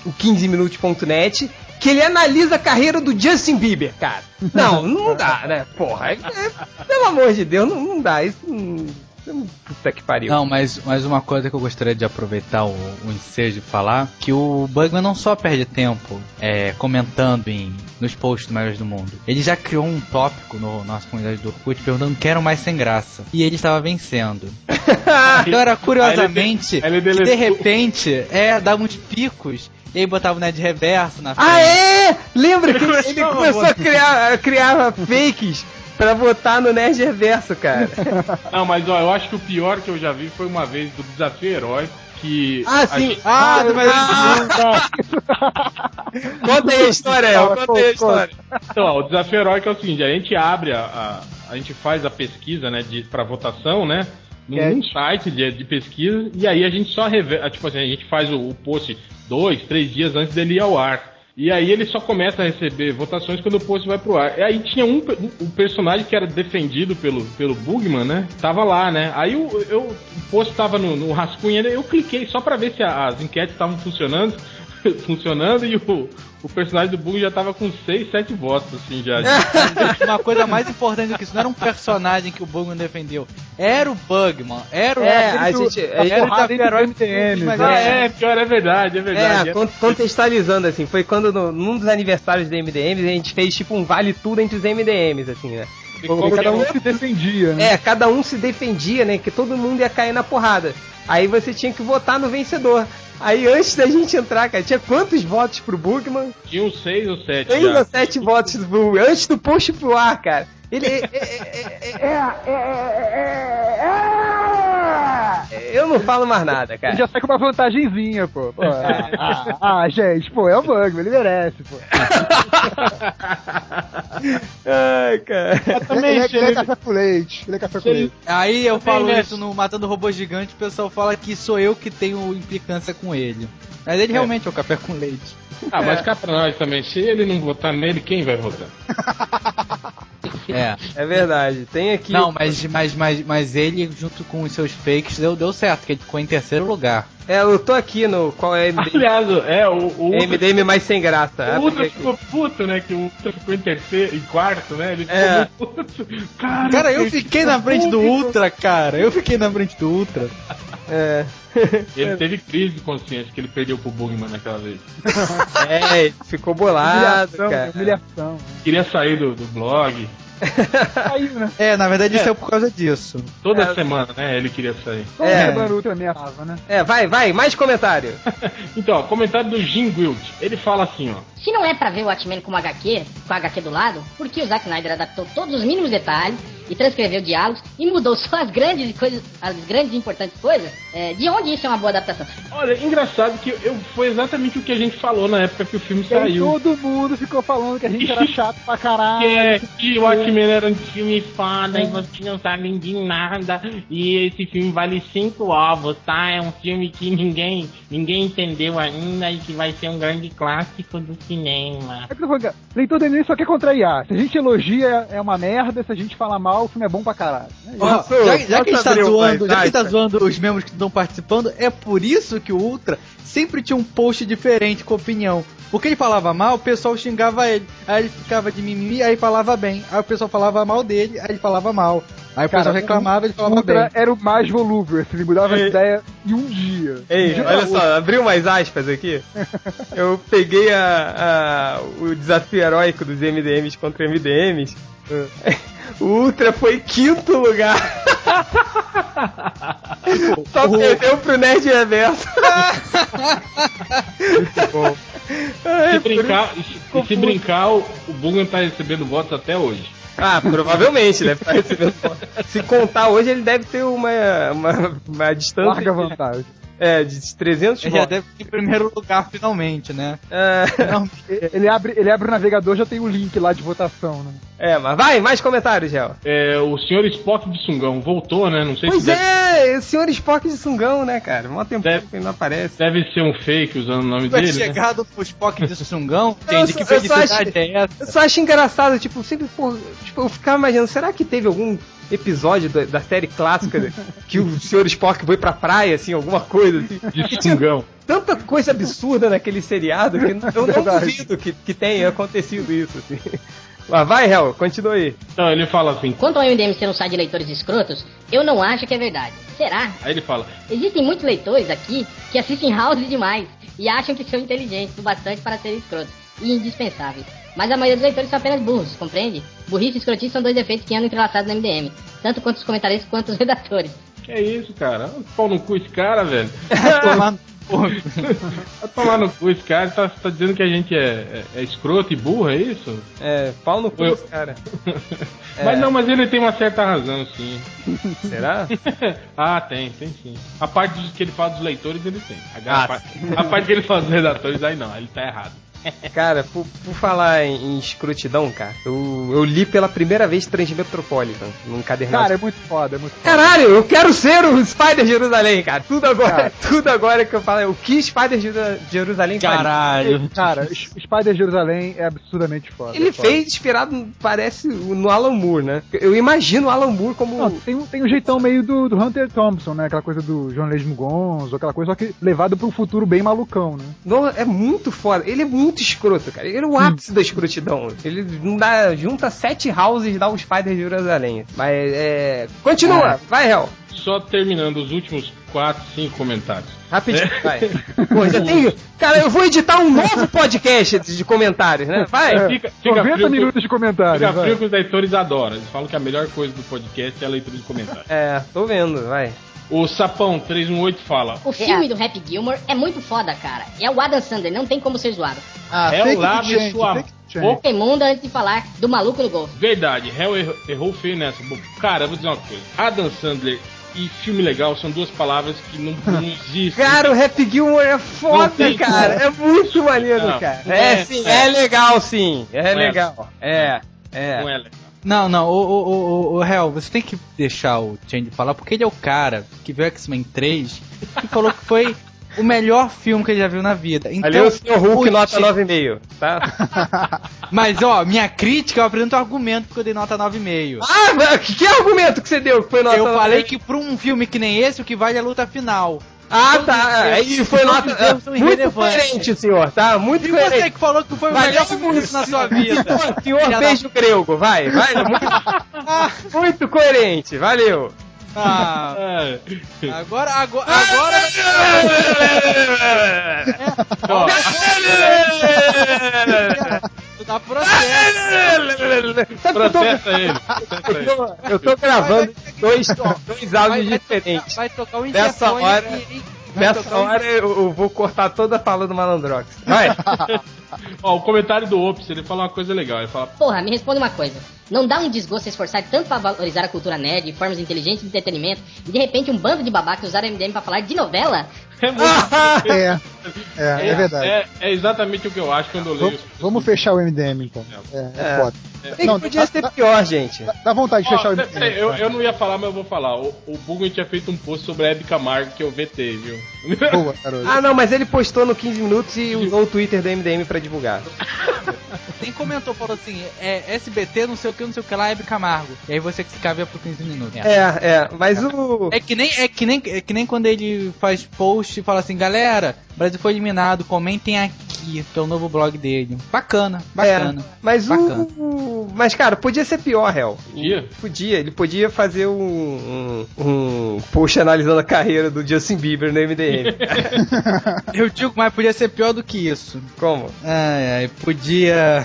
o 15minutos.net, que ele analisa a carreira do Justin Bieber, cara. Não, [LAUGHS] não dá, né? Porra, é- é- pelo amor de Deus, não, não dá. Isso não. Puta que pariu. Não, mas, mas uma coisa que eu gostaria de aproveitar o, o ensejo e falar, que o Bugman não só perde tempo é, comentando em, nos posts melhores do mundo, ele já criou um tópico no nossa comunidade do Orkut perguntando quem era o mais sem graça. E ele estava vencendo. [LAUGHS] então era curiosamente ele de repente, é, dava uns picos, e aí botava o Ned Reverso na frente. Ah, é? Lembra que Ele ele, começou a criar, a criar fakes pra botar no Nerd Reverso, cara. [LAUGHS] Não, mas ó, eu acho que o pior que eu já vi foi uma vez do Desafio Heróico. Que Ah, a sim. gente- Ah, mas... [LAUGHS] Conta aí a história, El, conta aí a história. Então, ó, o desafio heróico é o seguinte: a gente abre a, a, a gente faz a pesquisa, né, de para votação, né, num, site de, de pesquisa e aí a gente só revela, tipo assim, a gente faz o, o post dois, três dias antes dele ir ao ar. E aí ele só começa a receber votações quando o post vai pro ar. E aí tinha um, um personagem que era defendido pelo, pelo Bugman, né? Tava lá, né? Aí eu, eu, o post tava no, no rascunho, eu cliquei só pra ver se as enquetes estavam funcionando. [LAUGHS] funcionando e o, o personagem do Bugman já tava com 6, 7 votos, assim, já. [LAUGHS] Uma coisa mais importante do que isso, não era um personagem que o Bugman defendeu. Era o Bugman, era o É, era a o- gente- a gente- era o porrada entre herói MTM, mas Ah, é, é, pior, é verdade, é verdade. É, con- contextualizando assim, foi quando no, num dos aniversários do MDMs a gente fez tipo um vale tudo entre os MDMs, assim, né? Porque cada que um é? se defendia, né? É, cada um se defendia, né? Que todo mundo ia cair na porrada. Aí você tinha que votar no vencedor. Aí antes da gente entrar, cara, tinha quantos votos pro Bugman? Tinha uns 6 ou 7 Seis já. ou sete votos pro Bugman, antes do post pro ar, cara. Ele. é- é- é- é- Eu não falo mais nada, Ele cara. já sai com uma vantagenzinha, pô. Pô, ah, [LAUGHS] ah, ah, gente, pô, é o Bugman, ele merece, pô. [LAUGHS] Ai, cara. também, ele, é- se ele é ele- café com leite. Ele é café com ele- leite. Aí eu falo isso no Matando Robô Gigante, o pessoal fala que sou eu que tenho implicância com ele. Mas ele realmente é o café com leite. Ah, mas cá pra nós também. Se ele não votar nele, quem vai votar? [LAUGHS] É. É verdade. Tem aqui. Não, mas, mas, mas, mas ele, junto com os seus fakes, deu, deu certo, que ele ficou em terceiro lugar. É, eu tô aqui no. Qual é MDM? Aliás, é, o, o MDM mais sem graça. o Ah, Ultra ficou puto, né? Que o Ultra ficou em terceiro, em quarto, né? Ele ficou É. muito puto. Cara, Cara, eu fiquei na frente do Ultra, cara. Eu fiquei na frente do Ultra. É. Ele teve crise de consciência que ele perdeu pro Bugman naquela vez. [LAUGHS] É, ele ficou bolado, Humilhação, cara. humilhação. Queria sair do, do blog. Saiu, né? É, na verdade isso é por causa disso. Toda É. semana, né? Ele queria sair. É. é. Ameaçava, né? É, vai, vai, mais comentário. [LAUGHS] Então, ó, comentário do Jim Guild. Ele fala assim, ó. Se não é pra ver o Watchmen como HQ, com a HQ do lado, por que o Zack Snyder adaptou todos os mínimos detalhes e transcreveu diálogos e mudou [LAUGHS] só as grandes coisas, as grandes e importantes coisas? É, de onde isso é uma boa adaptação? Olha, engraçado que eu, foi exatamente o que a gente falou na época que o filme E saiu. todo mundo ficou falando que a gente era [LAUGHS] chato pra caralho. Que, é, que o Watchmen era um filme foda e vocês não sabem de nada. E esse filme vale cinco ovos, tá? É um filme que ninguém, ninguém entendeu ainda e que vai ser um grande clássico do cinema. É que eu tô falando, leitor do Enem só quer contrariar. Se a gente elogia, é uma merda. Se a gente fala mal, o filme é bom pra caralho. É isso. Ó, já, já que a gente tá zoando, já que a gente tá zoando os membros que estão participando, é por isso que o Ultra sempre tinha um post diferente com opinião. Porque ele falava mal, o pessoal xingava ele. Aí ele ficava de mimimi, aí falava bem. Aí o pessoal falava mal dele, aí ele falava mal. Aí o Cara, pessoal reclamava, ele o falava Ultra bem. era o mais volúvel, assim, ele mudava de Ei. ideia em um dia. Ei, De um olha pra só, outro. abriu mais aspas aqui. [LAUGHS] Eu peguei a, a- o desafio heróico dos MDMs contra MDMs. O Ultra foi quinto lugar. Só perdeu pro Nerd Reverso. Muito bom. Ai, Se brincar, e se, brincar, o, o Bugman tá recebendo votos até hoje. Ah, provavelmente, deve estar recebendo. Se contar hoje, ele deve ter uma, uma, uma distância. Larga de- vantagem. É, de 300 Ele já votos. deve ir em primeiro lugar finalmente, né? É, [LAUGHS] Ele abre, ele abre o navegador, já tem o link lá de votação, né? é, mas vai, mais comentários, Gel. É, o senhor Spock de Sungão voltou, né? Não sei Pois se deve, é, o senhor Spock de Sungão, né, cara? Mó tempo Deve- que ele não aparece. deve ser um fake usando o nome é dele, né? chegado no Spock de Sungão, [LAUGHS] Eu entende? só- Que felicidade acho- é essa? Eu só acho engraçado, tipo, sempre, pô, tipo, eu ficava imaginando, será que teve algum episódio da, da série clássica que o Sr. Spock foi pra praia, assim, alguma coisa assim? De Sungão. Tanta coisa absurda naquele seriado que eu não [LAUGHS] Verdade. duvido que, que tenha acontecido isso, assim. Mas vai, Hel, continua aí. Então ele fala assim. Quanto ao MDM ser um site de leitores escrotos, eu não acho que é verdade. Será? Aí ele fala. Existem muitos leitores aqui que assistem House demais e acham que são inteligentes o bastante para serem escrotos e indispensáveis. Mas a maioria dos leitores são apenas burros, compreende? Burrice e escrotice são dois defeitos que andam entrelaçados no MDM, tanto quanto os comentaristas quanto os redatores. Que é isso, cara? Pau no cu esse cara, velho. [LAUGHS] Tomar no cu. Vai tomar no cu esse cara. Tá, tá dizendo que a gente é, é, é escroto e burro, é isso? É, pau no cu Eu- desse cara. [LAUGHS] Mas não, mas ele tem uma certa razão, sim. [LAUGHS] Será? ah, tem, tem sim. A parte de que ele fala dos leitores, ele tem. A, Ah, a parte, a parte que ele fala dos redatores, aí não, ele tá errado. Cara, por, por falar em, em escrotidão, cara, eu, eu li pela primeira vez Transmetropolitan, num cadernado. Cara, é muito foda, é muito foda. Caralho, eu quero ser o Spider Jerusalém, cara. Tudo agora, [LAUGHS] tudo agora que eu falo é o que Spider Jeru- Jerusalém. Caralho. Cara, S- Spider Jerusalém é absurdamente foda. Ele é foda. fez inspirado, parece, no Alan Moore, né? Eu imagino o Alan Moore como. Não, tem, um- tem um jeitão meio do, do Hunter Thompson, né? Aquela coisa do jornalismo gonzo, aquela coisa, só que levado pra um futuro bem malucão, né? Não, é muito foda. Ele é muito escroto, cara. Ele é o ápice da escrotidão. Ele dá, junta sete houses e dá o Spider Jerusalém. Mas é. Continua, Ah. vai, Hel. Só terminando os últimos 4, 5 comentários. Rapidinho, É. vai. Pô, já tem. Cara, eu vou editar um novo podcast de comentários, né? Vai. É, fica- fica 90 frio que- minutos de comentários. Fica vai. frio que os leitores adoram. Eles falam que a melhor coisa do podcast é a leitura de comentários. É, tô vendo, vai. O Sapão 318 fala. O filme do Happy Gilmore é muito foda, cara. É o Adam Sandler, não tem como ser zoado. Ah, Hell fake lave change, sua boca. Imunda antes de falar do maluco no golfe. Verdade, Hell errou, errou feio nessa. Cara, eu vou dizer uma coisa. Adam Sandler e filme legal são duas palavras que não, [LAUGHS] não existem. Cara, o Happy Gilmore é foda, tem cara. É muito maneiro, Não, cara. não É, é, sim, é. é legal, sim. É Não legal. É, é. Não é legal. Não, não, o, o, o, o Hel, você tem que deixar o Change falar, porque ele é o cara que viu X-Men 3 e falou que foi o melhor filme que ele já viu na vida. Então, Ali é o Sr. Hulk o nota Ch- 9,5, tá? [LAUGHS] Mas, ó, minha crítica, eu apresento argumento porque eu dei nota 9,5. ah, mas que, que argumento que você deu que foi nota eu 9,5? falei que pra um filme que nem esse, o que vale é a luta final. Ah, Todos tá. Aí erros- foi nota. Muito coerente, senhor, tá? Muito E coerente. você que falou que foi o melhor filme que viu na sua [LAUGHS] vida. Senhor, senhor da- beijo grego, vai, vai. Muito, [LAUGHS] muito coerente, valeu. Ah, É. agora, agora, agora... Ó, Tu dá processo. Processa ele. eu tô, gravando dois, dois áudios diferentes. vai tocar o Nessa interfone hora- Nessa hora eu, vou cortar toda a fala do Malandrox. Vai! [LAUGHS] Ó, o comentário do Ops, ele fala uma coisa legal. Ele fala, Porra, me responde uma coisa. Não dá um desgosto se esforçar tanto pra valorizar a cultura nerd formas inteligentes de entretenimento e de repente um bando de babacas usaram o MDM pra falar de novela? É, é, é verdade. É, é exatamente o que eu acho quando eu leio. Vamos, vamos fechar o MDM então. É, é, É. foda. É que podia ser pior, gente. Dá, dá vontade de Ó, fechar o MDM. eu, eu não ia falar, mas eu vou falar. O, o Bugun tinha feito um post sobre a Hebe Camargo, que é o VT, viu? Boa, [LAUGHS] garoto. Ah, não, mas ele postou no 15 minutos e usou o Twitter do MDM pra divulgar. Nem comentou, falou assim, é SBT, não sei o que, não sei o que lá, Hebe Camargo. E aí você que se cavia por 15 minutos. É, é, mas o. É que nem, é que nem, é que nem quando ele faz post e fala assim, galera, o Brasil foi eliminado, comentem aqui, que é o novo blog dele. Bacana, bacana. É, mas bacana. o. Mas, cara, podia ser pior, Hel. Podia? Podia, ele podia fazer um, um, um post analisando a carreira do Justin Bieber no MDM. [LAUGHS] Eu digo, mas podia ser pior do que isso. Como? Ai, ai, podia.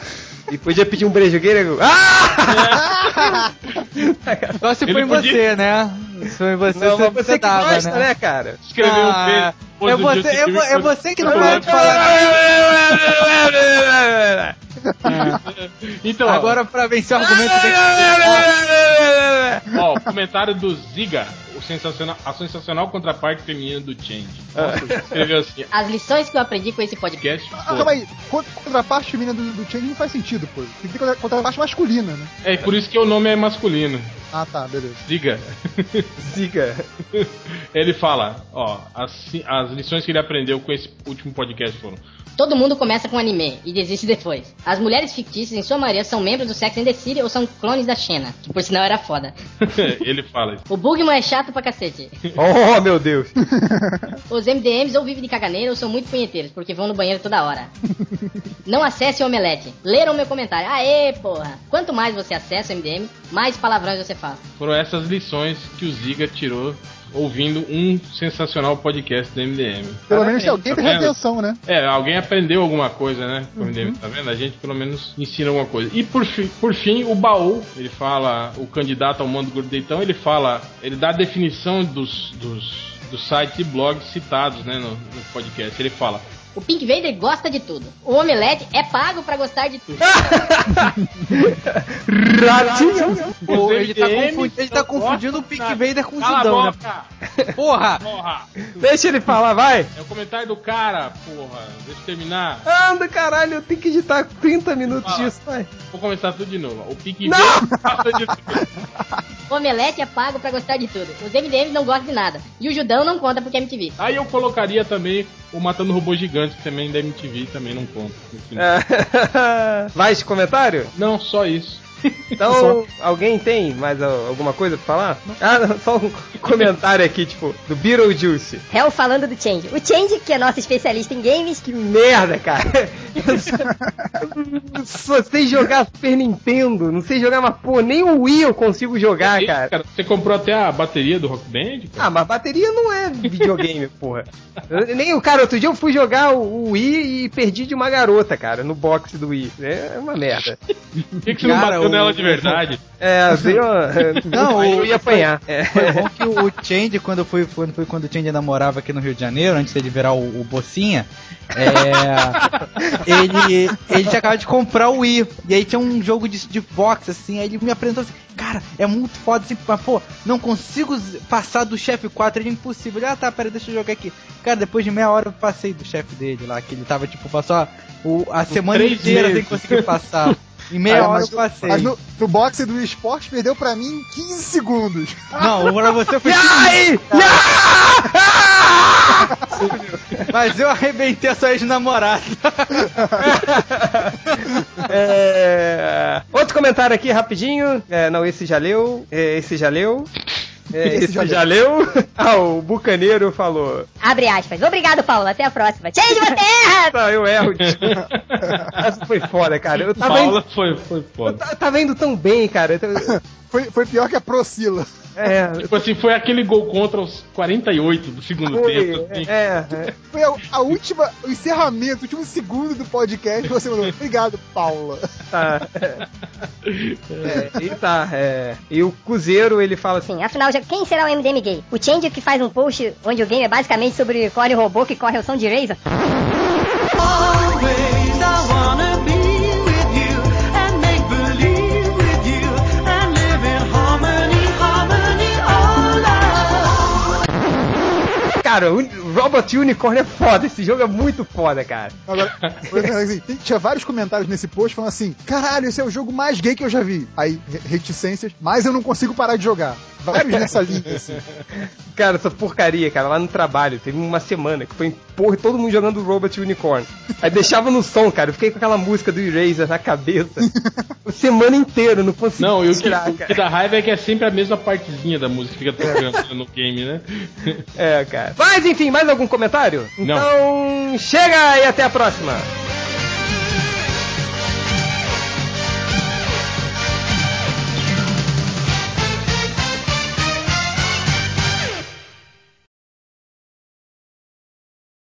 E podia pedir um beijo gay, nego? Ah! [LAUGHS] Só se Ele foi em podia- você, né? Se foi em você, Não, você, você dava, gosta, né? né, cara? Escreveu um Ah, pôs É o você, é, vo- é você que não quando- pode falar. [LAUGHS] Então, ó, Agora, pra vencer o argumento, tem que... [LAUGHS] ó, o comentário do Ziga, o sensacional, a sensacional contraparte feminina do Change. Nossa, escreveu assim, As lições que eu aprendi com esse podcast. Ah, calma aí. Contra- Contraparte feminina do, do Change não faz sentido, pô. Tem que ter contra- contraparte masculina, né? É por isso que o nome é masculino. Ah, tá, beleza. Ziga. Ziga. [LAUGHS] Ele fala, ó, as, as lições que ele aprendeu com esse último podcast foram. Todo mundo começa com anime e desiste depois. As mulheres fictícias, em sua maioria, são membros do Sex and the City ou são clones da Xena, que por sinal era foda. [LAUGHS] ele fala isso. O Bugman é chato pra cacete. [LAUGHS] Oh, meu Deus. Os MDMs ou vivem de caganeira ou são muito punheteiros, porque vão no banheiro toda hora. Não acesse o Omelete. Leram meu comentário. Aê, porra. Quanto mais você acessa o MDM, mais palavrões você Foram essas lições que o Ziga tirou ouvindo um sensacional podcast do MDM. Pelo menos alguém Tá prestou atenção, né? É, alguém aprendeu alguma coisa, né? Com o MDM, tá vendo? A gente pelo menos ensina alguma coisa. E por, fi- por fim, o baú, ele fala, o candidato ao mando gordeitão, ele fala, ele dá a definição dos, dos, dos sites e blogs citados, né, no, no podcast. Ele fala, O Pink Vader gosta de tudo. O Omelete é pago pra gostar de tudo. [LAUGHS] Ratinho. Pô, ele tá, confundindo, ele tá confundindo o Pink Vader com o Judão, né? [LAUGHS] Porra! Porra! Deixa ele falar, vai. É o comentário do cara, porra. Deixa eu terminar. Anda, caralho, eu tenho que editar 30 minutos Fala. disso, vai. Vou começar tudo de novo. O Pink Não! Vader gosta de tudo. O Omelete é pago pra gostar de tudo. Os MDMs não gostam de nada. E o Judão não conta porque é MTV. Aí eu colocaria também o Matando Robô Gigante, que também da MTV também não conta. É. [LAUGHS] Mais comentário? Não, só isso. Então, alguém tem mais al- alguma coisa pra falar? Ah, não, só um comentário aqui, tipo, do Beetlejuice. Hell falando do Change. O Change, que é nosso especialista em games, Que merda, cara. Eu só, eu só sei jogar Super Nintendo, não sei jogar uma porra, nem o Wii eu consigo jogar, cara. Você comprou até a bateria do Rock Band? cara? Ah, mas bateria não é videogame, porra. Eu- nem o cara, outro dia eu fui jogar o, o Wii e perdi de uma garota, cara, no box do Wii. É uma merda. Por que, que você não Cara, bateu o- nela de verdade? É, veio. [LAUGHS] Não, aí o- eu ia apanhar. É. Foi bom que o Change, quando foi, quando foi quando o Change ainda morava aqui no Rio de Janeiro, antes dele virar o, o Bocinha, é, [LAUGHS] ele, ele tinha acabado de comprar o Wii. E aí tinha um jogo de, de boxe, assim, aí ele me apresentou assim, cara, é muito foda assim, mas pô, não consigo passar do chefe 4, ele é impossível. Ele, ah tá, pera, deixa eu jogar aqui. Cara, depois de meia hora eu passei do chefe dele lá, que ele tava tipo, passou a, o- a semana inteira sem conseguir passar. [LAUGHS] Em meia Cara, hora mas, eu passei. mas no, no boxe do esporte perdeu pra mim em 15 segundos. Não, pra você foi [LAUGHS] Ai! [LAUGHS] Mas eu arrebentei a sua ex-namorada. [LAUGHS] É, Outro comentário aqui rapidinho. É, não, esse já leu. É, esse já leu. É, esse, já, leu. [LAUGHS] Ah, o Bucaneiro falou. abre aspas. Obrigado, Paulo. Até a próxima. Change uma terra! Não, eu erro. [LAUGHS] Essa foi foda, cara. Eu tava, Paula indo, foi, foi eu foda. ta- tava indo tão bem, cara. Eu- [LAUGHS] foi, foi pior que a Procila. É. Tipo assim, foi aquele gol contra os 48 do segundo Foi, tempo. Assim. é, é. Foi a, a última, o encerramento, o último segundo do podcast. Você mandou, obrigado, Paula. Tá. É, e tá, é. E o Cruzeiro, ele fala assim. Sim, afinal, já, quem será o MDM gay? O Change que faz um post onde o game é basicamente sobre corre robô que corre o som de Razer? Cara, Robot Unicorn é foda, esse jogo é muito foda, cara. Agora, assim, tinha vários comentários nesse post falando assim: caralho, esse é o jogo mais gay que eu já vi. Aí, re- reticências, mas eu não consigo parar de jogar. Vários nessa linha, assim. Cara, essa porcaria, cara, lá no trabalho, teve uma semana que foi porra, todo mundo jogando Robot Unicorn. Aí deixava no som, cara, eu fiquei com aquela música do Eraser na cabeça. a semana inteira, não consegui Não, e o que, tirar, o que dá raiva é que é sempre a mesma partezinha da música que fica tocando no game, né? É, cara. Mas enfim, mais algum comentário? Não. Então, chega e até a próxima.